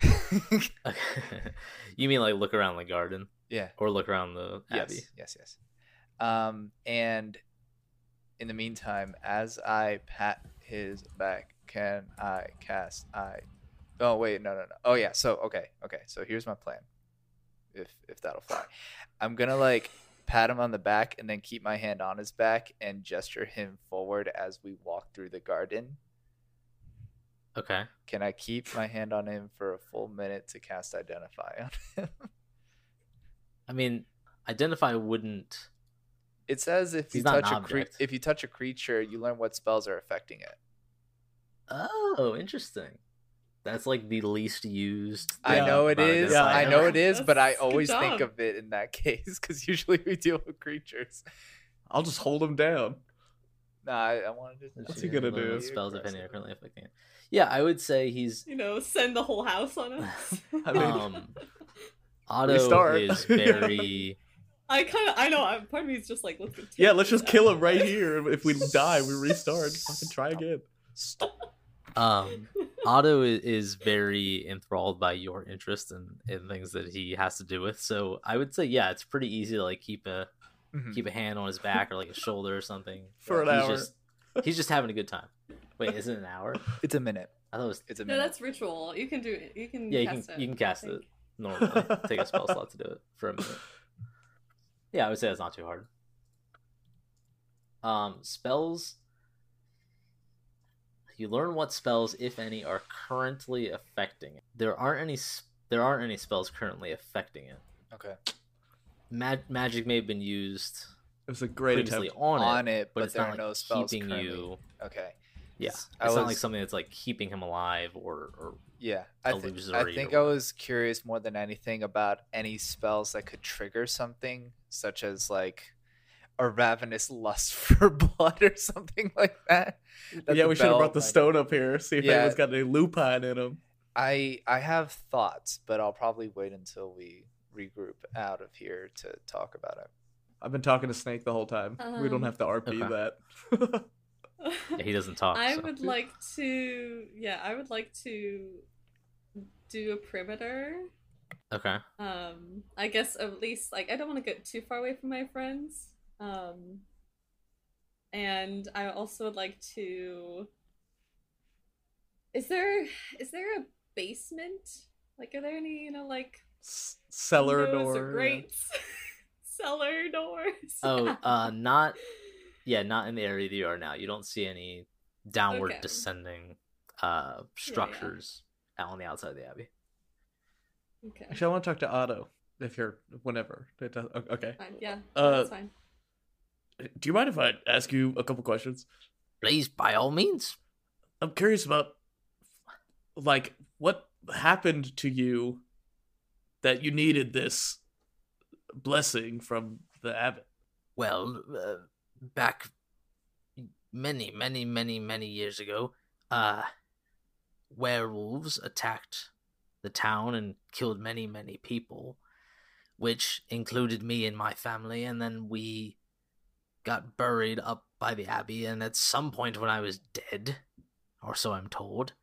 you mean like look around the garden yeah. or look around the abbey? Yes. Yes. Yes. Um, and in the meantime, as I pat his back, can I cast I? Oh wait, no, no, no. Oh yeah. So okay, okay. So here's my plan. If if that'll fly, I'm gonna like pat him on the back and then keep my hand on his back and gesture him forward as we walk through the garden. Okay. Can I keep my hand on him for a full minute to cast Identify on him? I mean, identify wouldn't. It says if you touch a cre- if you touch a creature, you learn what spells are affecting it. Oh, interesting. That's like the least used. I know it is. Yeah, I I know know. it is, but I always think of it in that case because usually we deal with creatures. I'll just hold him down. Nah, I, I wanted to. What's he gonna do? Spells if any are currently affecting it. Yeah, I would say he's You know, send the whole house on us. I mean- um Otto Restart. is very I kind of, I know. I'm, part of me is just like, let's. Yeah, let's just kill him right here. If we die, we restart. Fucking try again. Um Otto is very enthralled by your interest in, in things that he has to do with. So I would say yeah, it's pretty easy to like keep a Mhm. keep a hand on his back or like a shoulder or something. For an he's hour. Just, he's just having a good time. Wait, is it an hour? It's a minute. I thought it was It's a minute. No, that's ritual. You can do it. You can. Yeah, you can cast it, you can cast it normally. Take a spell slot to do it for a minute. Yeah, I would say that's not too hard. Um, spells. You learn what spells, if any, are currently affecting it. There aren't any. There aren't any spells currently affecting it. okay. Mag- magic may have been used It was a great attempt. on, On it, it, but, but it's there not are like no spells keeping currently. you. Okay. Yeah, S- it's I not like something that's like keeping him alive or, or Yeah, I, thi- I think I was curious more than anything about any spells that could trigger something, such as like a ravenous lust for blood or something like that. that yeah, we should have brought the stone up here. See if Yeah. anyone's got any lupine in them. I I have thoughts, but I'll probably wait until we regroup out of here to talk about it. I've been talking to Snake the whole time. we don't Um, have to RP Okay. that. yeah, he doesn't talk. I so. would like to. Yeah, I would like to do a perimeter. Okay. Um, I guess at least like I don't want to get too far away from my friends. Um, and I also would like to. Is there is there a basement? Like, are there any you know like S- Cellar windows door. or yeah. cellar doors? Oh, uh, not yeah, not in the area that you are now. You don't see any downward Okay. descending uh structures out on the outside of the abbey. okay. Actually, I want to talk to Otto if you're whenever. It does, okay. Fine. Yeah, Uh, that's fine. Do you mind if I ask you a couple questions? Please, by all means. I'm curious about like what happened to you that you needed this blessing from the abbot. Well, uh, back many, many, many, many years ago, uh, werewolves attacked the town and killed many, many people, which included me and my family, and then we got buried up by the abbey, and at some point when I was dead, or so I'm told,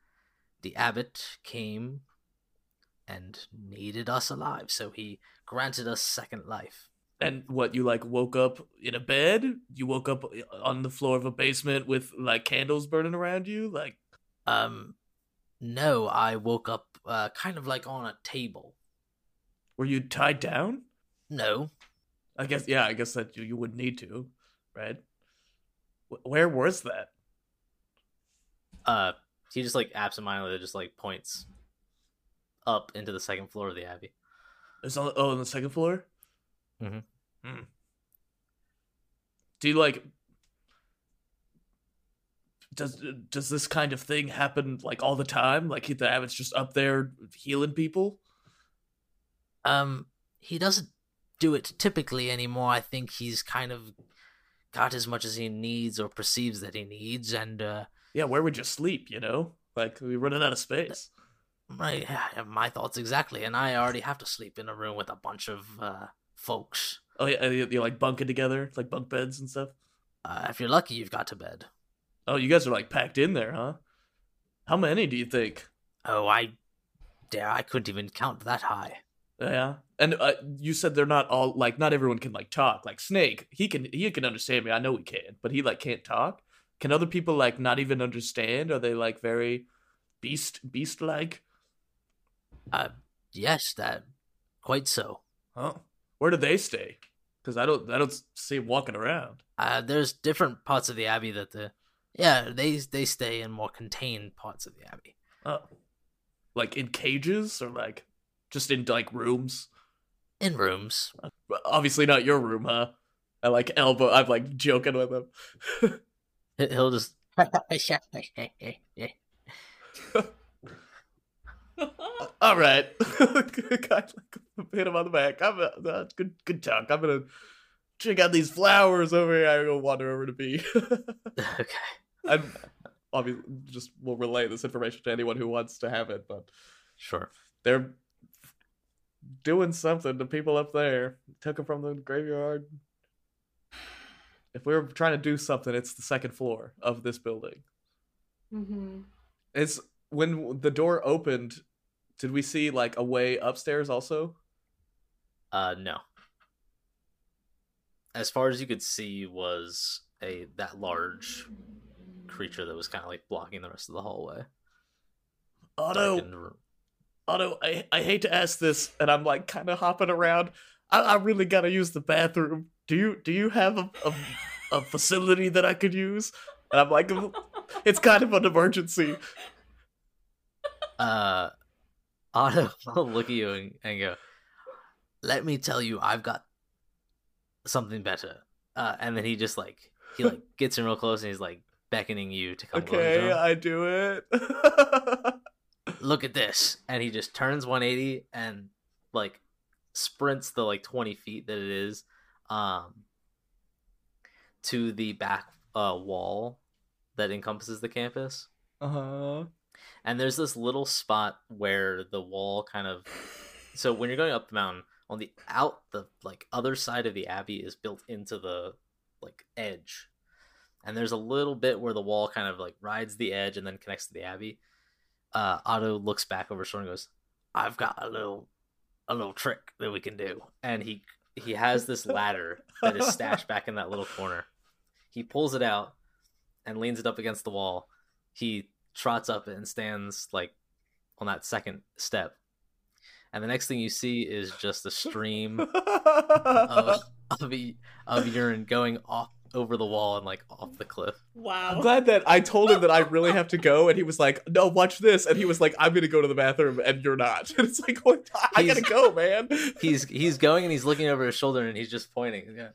the abbot came and needed us alive, so he granted us second life. And what you like woke up in a bed? You woke up on the floor of a basement with like candles burning around you? Like Um, no, I woke up uh, kind of like on a table. were you tied down? No, I guess yeah, I guess that you, you would need to, right? Wh- Where was that? uh, he just like absentmindedly just like points up into the second floor of the abbey. It's on oh on the second floor. Mhm. Hmm. Do you like? Does does this kind of thing happen like all the time? Like the abbot's just up there healing people? Um, he doesn't do it typically anymore. I think he's kind of got as much as he needs or perceives that he needs, and uh, Yeah, where would you sleep? You know, like we're running out of space. my my thoughts exactly. And I already have to sleep in a room with a bunch of uh, folks. Oh yeah, you you like bunking together, like bunk beds and stuff. Uh, if you're lucky, you've got to bed. Oh, you guys are like packed in there, huh? How many do you think? Oh, I dare I couldn't even count that high. Yeah, and uh, you said they're not all like not everyone can like talk. Like Snake, he can he can understand me. I know he can, but he like can't talk. Can other people like not even understand? Are they like very beast beast like? Uh, yes, that quite so. Huh? Where do they stay? Because I don't I don't see 'em walking around. Uh, there's different parts of the abbey that the yeah they they stay in more contained parts of the abbey. Oh, like in cages or like just in like rooms? In rooms. Obviously not your room, huh? I like elbow. I'm like joking with him. He- He'll just All right, Got, like, hit him on the back. I'm uh, good. Good talk. I'm gonna check out these flowers over here. I go wander over to B. okay. I'm obviously just will relay this information to anyone who wants to have it, but Sure. they're doing something to people up there. Took them from the graveyard. If we were trying to do something, it's the second floor of this building. Mm-hmm. It's when the door opened. Did we see like a way upstairs also? Uh, no. As far as you could see, was a that large creature that was kind of like blocking the rest of the hallway. Otto, Darkened room. Otto, I, I hate to ask this, and I'm like kind of hopping around. I, I really gotta use the bathroom. Do you do you have a, a a facility that I could use? And I'm like, it's kind of an emergency. Uh, Otto will look at you and, and go, "Let me tell you, I've got something better." Uh, and then he just like he like gets in real close and he's like beckoning you to come Okay. I do it. look at this. And he just turns 180 and like sprints the like 20 feet that it is um to the back uh wall that encompasses the campus. Uh huh. and there's this little spot where the wall kind of so when you're going up the mountain on the out the like other side of the abbey is built into the like edge. And there's a little bit where the wall kind of like rides the edge and then connects to the abbey uh otto looks back over his shoulder and goes i've got a little a little trick that we can do. And he he has this ladder that is stashed back in that little corner. He pulls it out and leans it up against the wall. He trots up and stands like on that second step. And the next thing you see is just a stream of, of, of urine going off over the wall and like off the cliff Wow. I'm glad that I told him that I really have to go, and he was like, "No, watch this," and he was like, "I'm gonna go to the bathroom, and you're not." And it's like, what? I He's- gotta go, man. he's he's going and he's looking over his shoulder and he's just pointing yeah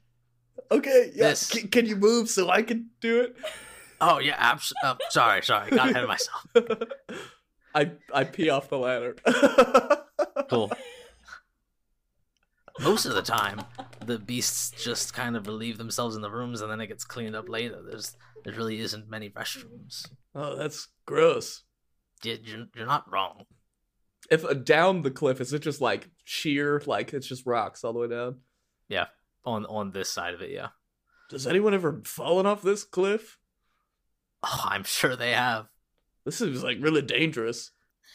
Okay, yeah. This- Can, can you move so I can do it? oh yeah abs- uh, sorry sorry got ahead of myself I I pee off the ladder. cool most of the time the beasts just kind of relieve themselves in the rooms and then it gets cleaned up later there's there really isn't many restrooms oh, that's gross. You- you're, you're not wrong If uh, down the cliff, is it just like sheer, like it's just rocks all the way down? yeah on on this side of it yeah Does anyone ever fallen off this cliff? oh i'm sure they have This is like really dangerous.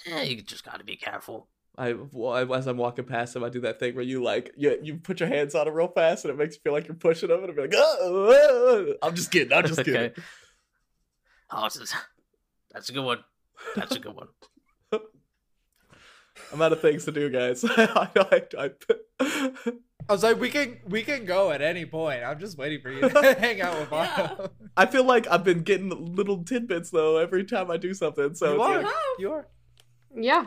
yeah you just got to be careful I, well, I- as I'm walking past him, I do that thing where you like you you put your hands on him real fast, and it makes you feel like you're pushing him, and I'm like, oh, I'm just kidding, I'm just kidding. Okay. Oh, that's that's a good one. That's a good one. I'm out of things to do, guys. I, I, I, I was like, we can we can go at any point. I'm just waiting for you to hang out with Yeah. I feel like I've been getting little tidbits though every time I do something. So you it's are. like- You are. Yeah.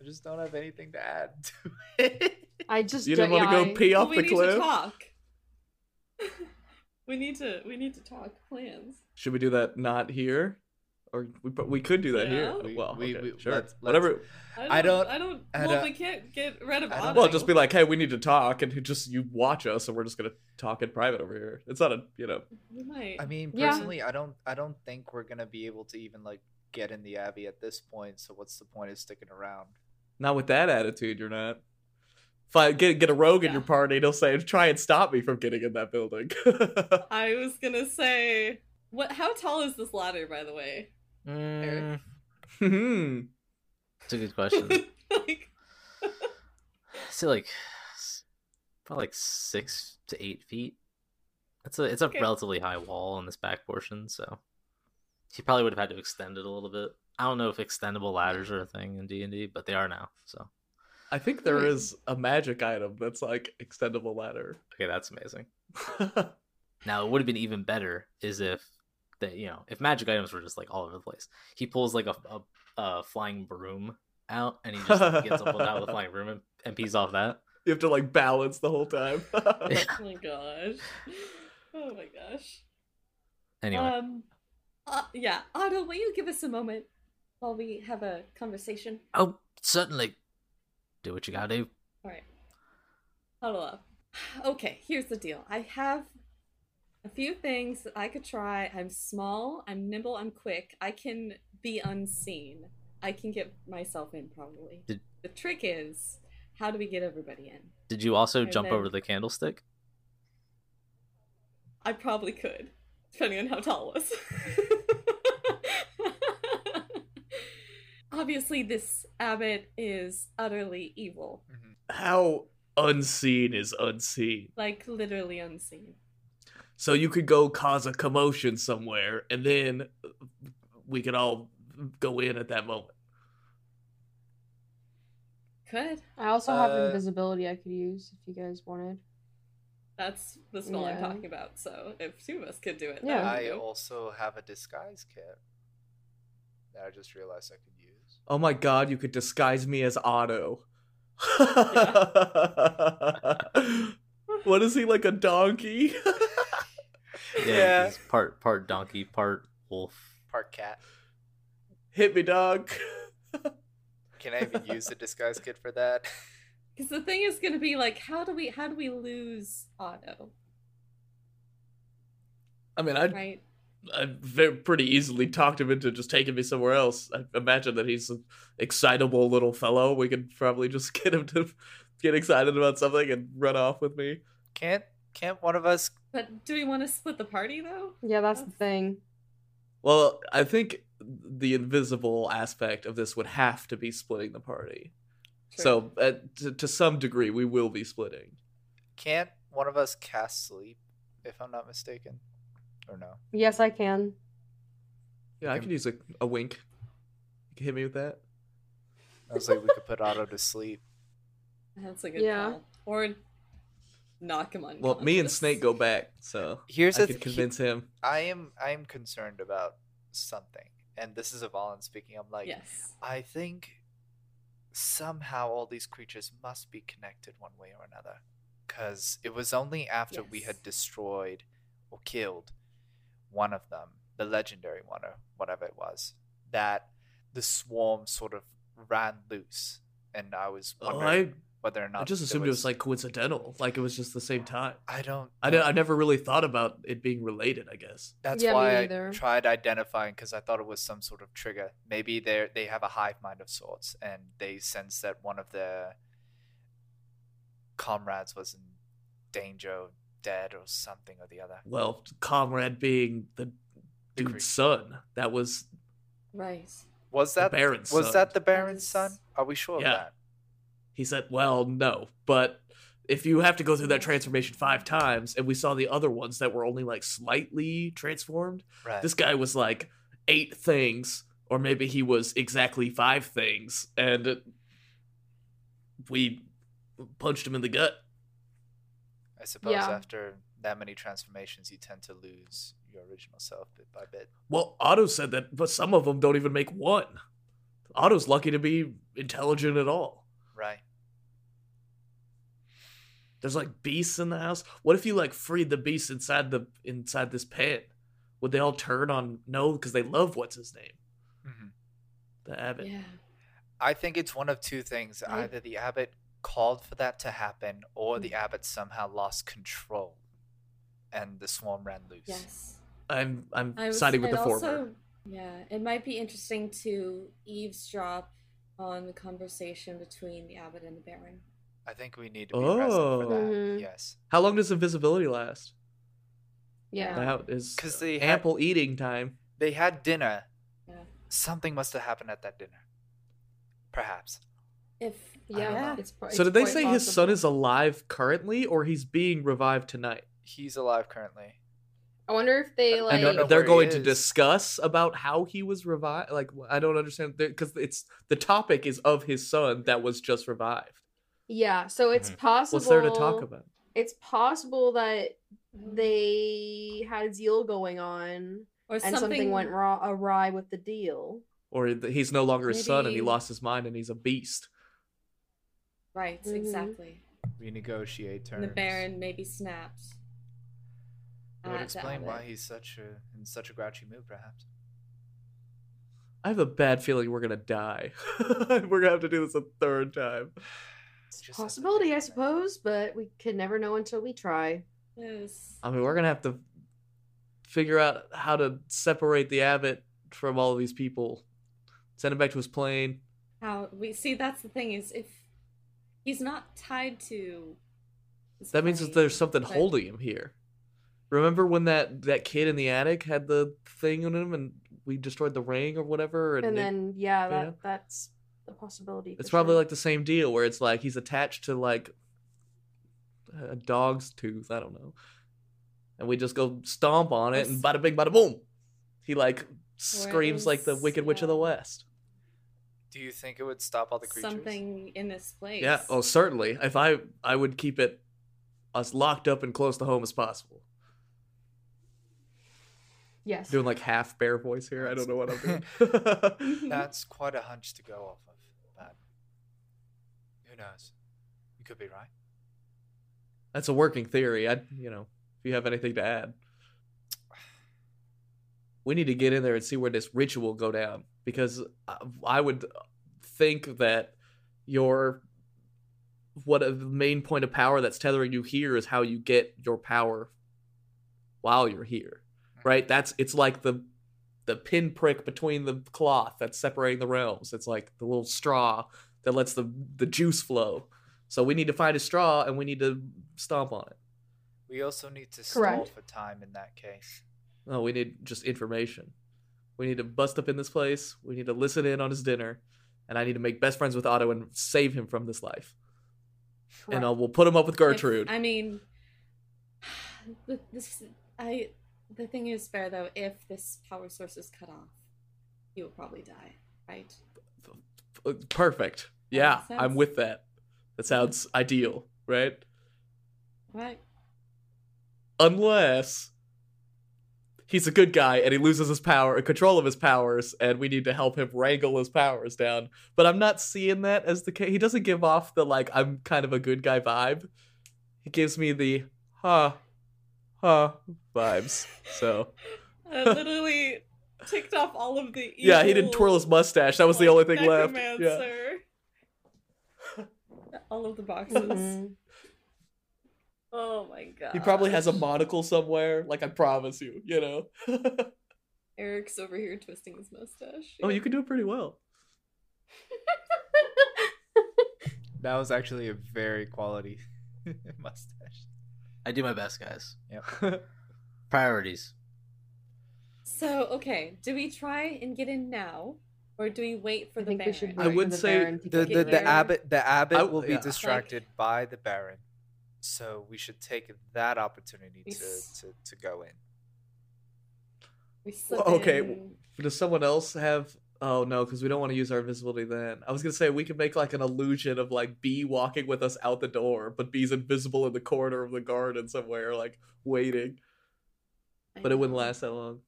I just don't have anything to add to it. I just you didn't don't- want to yeah, go I- pee Well, off we need to talk. we need to we need to talk plans. Should we do that not here, or we but we could do that here? Oh, we- well, we- okay, we- sure. let's- let's- Whatever. I don't. I I don't- don't. I well, don't- we can't get rid of I don't- Well, just be like, hey, we need to talk, and just you watch us, and we're just gonna talk in private over here. It's not a you know. We might. I mean, Yeah. personally, I don't I don't think we're gonna be able to even like get in the abbey at this point. So what's the point of sticking around? Not with that attitude, you're not. If I get get a rogue in your party, they'll say, "Try and stop me from getting in that building." I was gonna say, what? How tall is this ladder, by the way? Mm, Hmm. it's a good question. like, say like s- probably like six to eight feet. It's a it's a Okay. relatively high wall on this back portion, so he probably would have had to extend it a little bit. I don't know if extendable ladders are a thing in D and D, but they are now. So I think there Hmm. a magic item that's like extendable ladder. okay, that's amazing. Now it would have been even better is if that you know if magic items were just like all over the place. He pulls like a a, a flying broom out, and he just like, gets up and down with a flying broom and, and pees off that. you have to like balance the whole time. Yeah. oh my gosh. Oh my gosh. Anyway, Um. Uh, yeah, Otto, will you give us a moment while we have a conversation? oh certainly, do what you gotta do. All right. Huddle up. Okay, here's the deal. I have a few things that I could try. I'm small, I'm nimble, I'm quick. I can be unseen. I can get myself in probably. Did- The trick is, how do we get everybody in? Did you also And jump then- over the candlestick? I probably could, depending on how tall it was. Obviously, this abbot is utterly evil, How unseen is unseen? like literally unseen. So you could go cause a commotion somewhere, and then we could all go in at that moment. Could. I also have Uh, invisibility I could use if you guys wanted. That's the spell I'm Yeah. talking about. So if two of us could do it, Yeah. that would I be also have a disguise kit that I just realized I could use. Oh my god, you could disguise me as Otto. what is he like a donkey? Yeah. he's part part donkey, part wolf. Part cat. Hit me, dog. Can I even use the disguise kit for that? Because the thing is going to be like, how do we how do we lose Otto? I mean, I'd, Right? I'd very, pretty easily talked him into just taking me somewhere else. I imagine that he's an excitable little fellow. We could probably just get him to get excited about something and run off with me. Can't can't one of us But do we want to split the party though? Yeah, that's the thing. Well, I think the invisible aspect of this would have to be splitting the party. True. So, uh, to, to some degree, we will be splitting. can't one of us cast sleep, if I'm not mistaken? Or no? Yes, I can. Yeah, I Okay. could use a, a wink. You can hit me with that. I was like we could put Otto to sleep. that's like a good Yeah. call. Or knock him unconscious. Well, me and Snake go back, so Here's I the could th- convince him. I am I am concerned about something. And this is Avalon speaking. I'm like Yes. I think somehow all these creatures must be connected one way or another. Because it was only after we had destroyed or killed one of them, the legendary one or whatever it was, that the swarm sort of ran loose. And I was Oh, wondering I, whether or not I just there assumed it was like coincidental, like it was just the same time. I don't. I, did, I never really thought about it being related. I guess. That's Yeah, why I tried identifying because I thought it was some sort of trigger. Maybe they they have a hive mind of sorts, and they sense that one of their comrades was in danger, dead, or something or the other. Well, comrade being the The dude's creature. son, that was Right. Was The that Baron's was son. that the Baron's Yes. son? Are we sure Yeah. of that? He said, "Well, no, but if you have to go through that transformation five times, and we saw the other ones that were only like slightly transformed, Right. this guy was like eight things, or maybe he was exactly five things, and we punched him in the gut. I suppose Yeah. after that many transformations, you tend to lose your original self bit by bit. Well, Otto said that, but some of them don't even make one. Otto's lucky to be intelligent at all. Right. There's like beasts in the house. What if you like freed the beasts inside the inside this pen? Would they all turn on no because they love what's his name, hmm the abbot? Yeah. I think it's one of two things. I- Either the abbot called for that to happen, or hmm. the abbot somehow lost control, and the swarm ran loose. Yes. I'm I'm I was, siding with I'd the former. also, yeah, it might be interesting to eavesdrop on the conversation between the abbot and the baron. I think we need to be present for that. Oh. Mm-hmm. Yes. How long does invisibility last? Yeah. That is 'Cause they had- ample eating time. They had dinner. Yeah. Something must have happened at that dinner. Perhaps. If Yeah. yeah, It's, pro- So did they quite say his son is alive currently, or he's being revived tonight? He's alive currently. I wonder if they I like. don't know and they're going to discuss about how he was revived. Like I don't understand because it's the topic is of his son that was just revived. Yeah. So it's Mhm. possible. What's there to talk about? It's possible that they had a deal going on or and something, something, went raw, awry with the deal. Or he's no longer his son and he lost his mind and he's a beast. Right, Mhm. exactly. Renegotiate terms. And the baron maybe snaps. It would explain why he's such a in such a grouchy mood, perhaps. I have a bad feeling we're gonna die. we're gonna have to do this a third time. It's a Just have to possibility, I suppose, but we can never know until we try. Yes. I mean, we're gonna have to figure out how to separate the abbot from all of these people. Send him back to his plane. How we see that's the thing is if he's not tied to his That means that there's something but- holding him here. Remember when that that kid in the attic had the thing on him and we destroyed the ring or whatever? And it- then, yeah, that yeah. that's a possibility. it's probably sure. like the same deal where it's like he's attached to like a dog's tooth. I don't know. And we just go stomp on it and bada bing, bada boom. He like screams like the is, Wicked Witch of the. West. Do you think it would stop all the creatures? something in this place. Yeah. Oh, certainly. If I I would keep it as locked up and close to home as possible. yes. Doing like half bear voice here. I don't know what I'm doing. That's quite a hunch to go off of. But who knows? You could be right. That's a working theory. I, you know, if you have anything to add, we need to get in there and see where this ritual go down because I, I would think that your what a, main point of power that's tethering you here is how you get your power while you're here, right? That's it's like the the pinprick between the cloth that's separating the realms. It's like the little straw that lets the the juice flow. So we need to find a straw and we need to stomp on it. We also need to stall Correct. for time in that case. No, we need just information. We need to bust up in this place. We need to listen in on his dinner, and I need to make best friends with Otto and save him from this life. And uh, we'll put him up with If- Gertrude. I mean, this I the thing is, fair though, if this power source is cut off, he will probably die, right? Perfect. Yeah. I'm with that. That sounds ideal, right? Right. Unless he's a good guy and he loses his power, control of his powers, and we need to help him wrangle his powers down. But I'm not seeing that as the case. He doesn't give off the like I'm kind of a good guy vibe. He gives me the huh, huh vibes. So I literally ticked off all of the. yeah, he didn't twirl his mustache. That was the only thing left. Yeah. all of the boxes. Mm-hmm. Oh my god. He probably has a monocle somewhere. Like I promise you, you know. Eric's over here twisting his mustache. oh, you can do it pretty well. That was actually a very quality mustache. I do my best, guys. Yep. Priorities. So, okay, do we try and get in now? or do we wait for I the Baron? I would for the say Baron The the, there. the abbot the abbot I- will be yeah. distracted by the Baron, so we should take that opportunity to to, to go in. We Well, okay, in- Does someone else have? Oh no, because we don't want to use our invisibility. Then I was gonna say we could make like an illusion of like B walking with us out the door, but B's invisible in the corner of the garden somewhere, like waiting. I But it wouldn't last that long.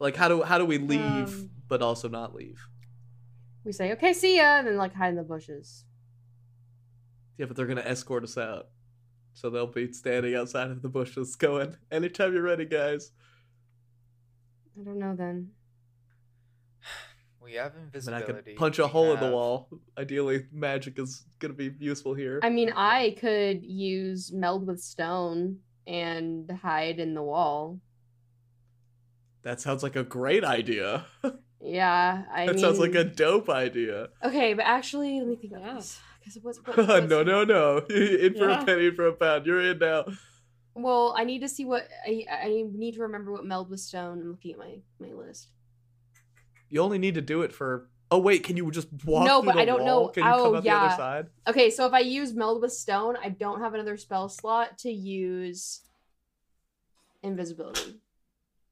Like how do how do we leave Um, but also not leave? We say, "Okay, see ya," and then like hide in the bushes. Yeah, but they're gonna escort us out, so they'll be standing outside of the bushes, going, "Anytime you're ready, guys." I don't know. Then We have And I invisibility. could punch a we hole in the wall. Ideally, magic is gonna be useful here. I mean, I could use meld with stone and hide in the wall. That sounds like a great idea. Yeah, I that mean, sounds like a dope idea. okay, but actually, let me think of Yeah. this. Because what's, what, what's no, no, no. In for Yeah. a penny, for a pound. You're in now. Well, I need to see what I I need to remember what meld with stone. I'm looking at my my list. You only need to do it for. Oh wait, can you just walk? No, but the I don't wall? know- Can you oh, come out the yeah. other side? Okay, so if I use meld with stone, I don't have another spell slot to use invisibility.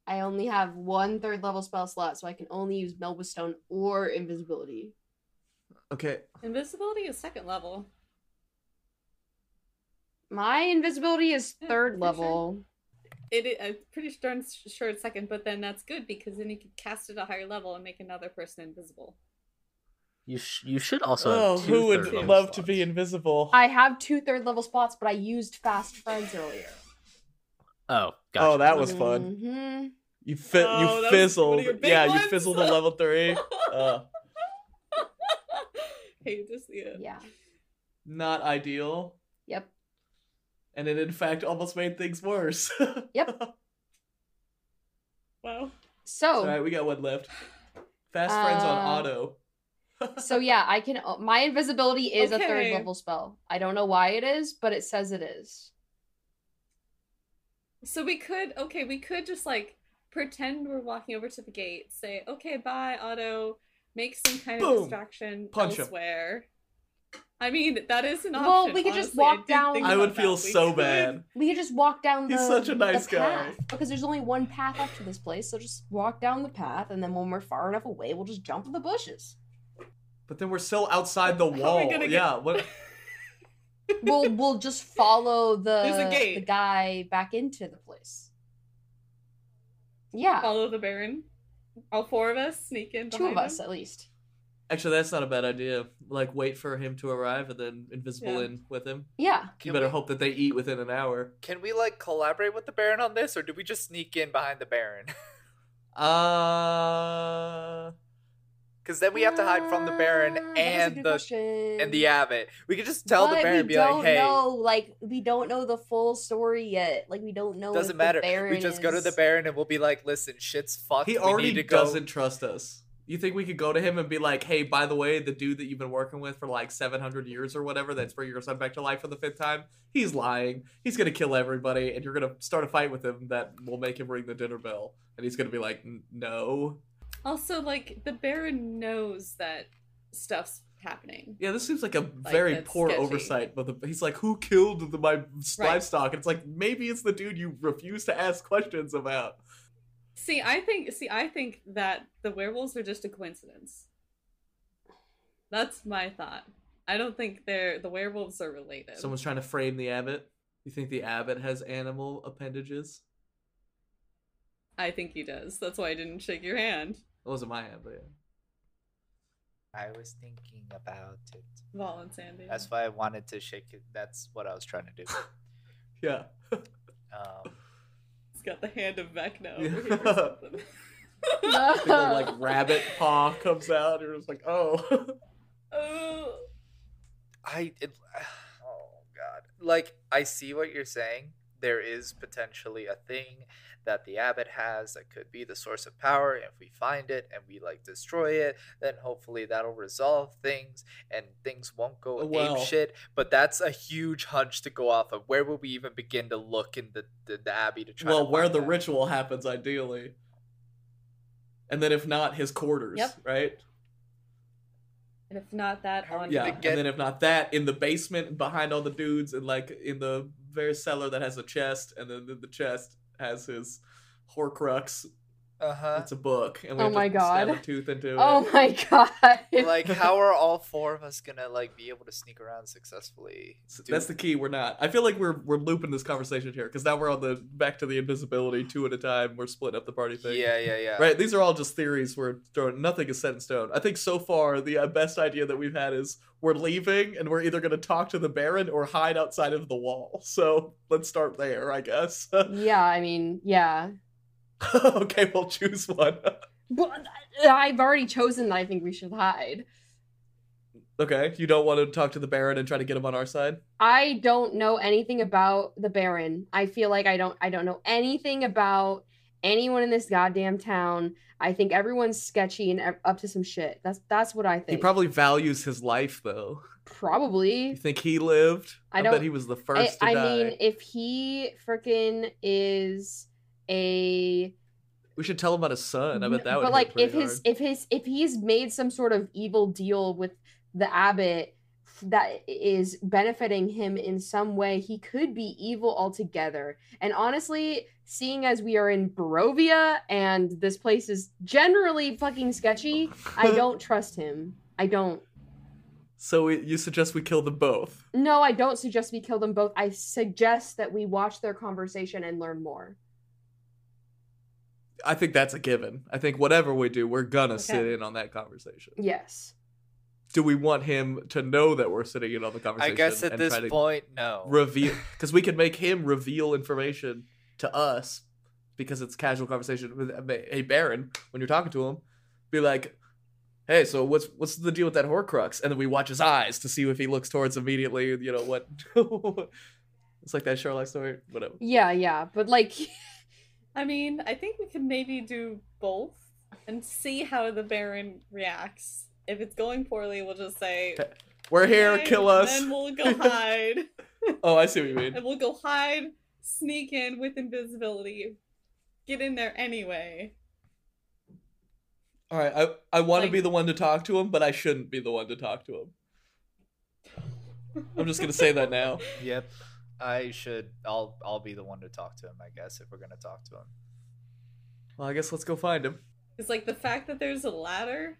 I only have one third level spell slot, so I can only use meld with stone or invisibility. Okay. Invisibility is second level. My invisibility is Yeah, third for sure. level. It, i- I'm pretty darn sure it's second, but then that's good because then you can cast it at a higher level and make another person invisible. You sh- you should also. Oh, have two who would third level love to be invisible? I have two third level spots, but I used fast friends earlier. Oh, gotcha. Oh, that was fun. Mhm. You fi- Oh, you was fizzled. of your big Yeah, you ones? fizzled a level three. Uh, hey, just yeah. Yeah. not ideal, Yep. and it in fact almost made things worse. Yep. Wow. So All right, we got one left. Fast friends on Uh, Otto. So yeah, I can. uh, My invisibility is a third level spell. I don't know why it is, but it says it is. So we could okay, we could just like pretend we're walking over to the gate, say, okay, bye, Otto, make some kind of distraction Punch him. elsewhere. I mean, that is an option. Well, we could just honestly. I walk did down- I about would that. feel We so could. bad. We could just walk down the. He's such a nice guy. path, because there's only one path up to this place. So just walk down the path, and then when we're far enough away, we'll just jump in the bushes. But then we're still outside the How are we wall. gonna get- Yeah. What? We'll we'll just follow the There's a gate. the guy back into the place. Yeah, Follow the Baron. All four of us sneak in. two of behind us him. at least. Actually, that's not a bad idea. Like, wait for him to arrive and then invisible Yeah. in with him. Yeah. You Can better we- hope that they eat within an hour. Can we like collaborate with the Baron on this, or do we just sneak in behind the Baron? Uh. Because then we have to hide from the Baron that is a and the question. and the Abbot. We could just tell the Baron, we be don't like, "Hey, know, like we don't know the full story yet. Like we don't know. doesn't if the matter. We Baron just go to the Baron and we'll be like, listen, shit's fucked. He we already need to doesn't trust us. You think we could go to him and be like, "Hey, by the way, the dude that you've been working with for like 700 years or whatever, that's bringing your son back to life for the fifth time, he's lying. He's gonna kill everybody, and you're gonna start a fight with him that will make him ring the dinner bell." And he's gonna be like, "No." Also, like the Baron knows that stuff's happening. Yeah, this seems like a very poor sketchy. oversight. But the, he's like, "Who killed the, my Right. livestock?" And it's like maybe it's the dude you refuse to ask questions about. See, I think see, I think that the werewolves are just a coincidence. That's my thought. I don't think they're the werewolves are related. Someone's trying to frame the abbot. You think the abbot has animal appendages? I think he does. That's why I didn't shake your hand. It wasn't my abbot. Yeah. I was thinking about it. Vol and Sandy. That's why I wanted to shake it. That's what I was trying to do. Yeah. Um, He's got the hand of Vecna Yeah. over here or something. Big old, like rabbit paw comes out. You're just like, oh. oh. I it, oh god. Like I see what you're saying. There is potentially a thing that the abbot has that could be the source of power. If we find it and we like destroy it, then hopefully that'll resolve things and things won't go Well- ape shit. But that's a huge hunch to go off of. Where would we even begin to look in the the, the abbey to try? well, to where the that? ritual happens, ideally. and then if not, his quarters. Yep. Right. And if not that, How on Yeah, gonna and then if not that, in the basement behind all the dudes, and like in the very cellar that has a chest, and then the, the chest has his Horcrux. Uh huh. It's a book, and we Oh have to my stab a tooth into it. Oh my god. Like, how are all four of us gonna like be able to sneak around successfully? So Do- That's the key. We're not. I feel like we're we're looping this conversation here because now we're on the back to the invisibility two at a time. We're splitting up the party thing. Yeah, yeah, yeah. Right. These are all just theories. We're throwing. Nothing is set in stone. I think so far the uh, best idea that we've had is we're leaving and we're either going to talk to the Baron or hide outside of the wall. So let's start there, I guess. yeah, I mean, yeah. okay, we'll choose one. But I've already chosen that I think we should hide. okay, you don't want to talk to the Baron and try to get him on our side. I don't know anything about the Baron. I feel like I don't I don't know anything about anyone in this goddamn town. I think everyone's sketchy and up to some shit. That's that's what I think. He probably values his life, though. probably. You think he lived? I bet don't- he was the I, first to I die. mean, if he freaking is a we should tell him about his son. I bet that would. but like if his hard. if his if he's made some sort of evil deal with the abbot that is benefiting him in some way he could be evil altogether and honestly seeing as we are in barovia and this place is generally fucking sketchy i don't trust him i don't So we, you suggest we kill them both? no i don't suggest we kill them both i suggest that we watch their conversation and learn more I think that's a given. I think whatever we do, we're gonna sit in on that conversation. yes Do we want him to know that we're sitting in on the conversation? I guess at and this point, no. reveal because we can make him reveal information to us because it's casual conversation with a Baron when you're talking to him. Be like, hey, so what's what's the deal with that Horcrux? And then we watch his eyes to see if he looks towards immediately. You know what? it's like that Sherlock story. Whatever. yeah yeah but like I mean, I think we could maybe do both and see how the Baron reacts. If it's going poorly, we'll just say, We're here. "Okay," Kill and us. Then we'll go hide. Oh, I see what you mean. and we'll go hide, sneak in with invisibility, get in there anyway. All right, I I want to Like- be the one to talk to him, but I shouldn't be the one to talk to him. I'm just gonna say that now. Yep. I should. I'll. I'll be the one to talk to him. I guess if we're gonna talk to him. Well, I guess let's go find him. It's like the fact that there's a ladder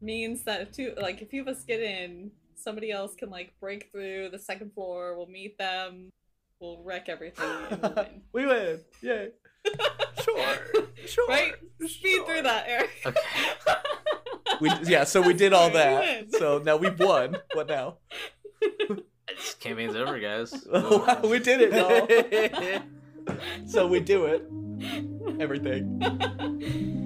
means that if two, like, if few of us get in, somebody else can like break through the second floor. We'll meet them. We'll wreck everything and we'll win. we win! Yay! Sure. Sure. Right? Speed through that, Eric. Okay. We yeah, so we did all that. win. So now we've won. What now? This campaign's over, guys. we did it. So we do it. Everything.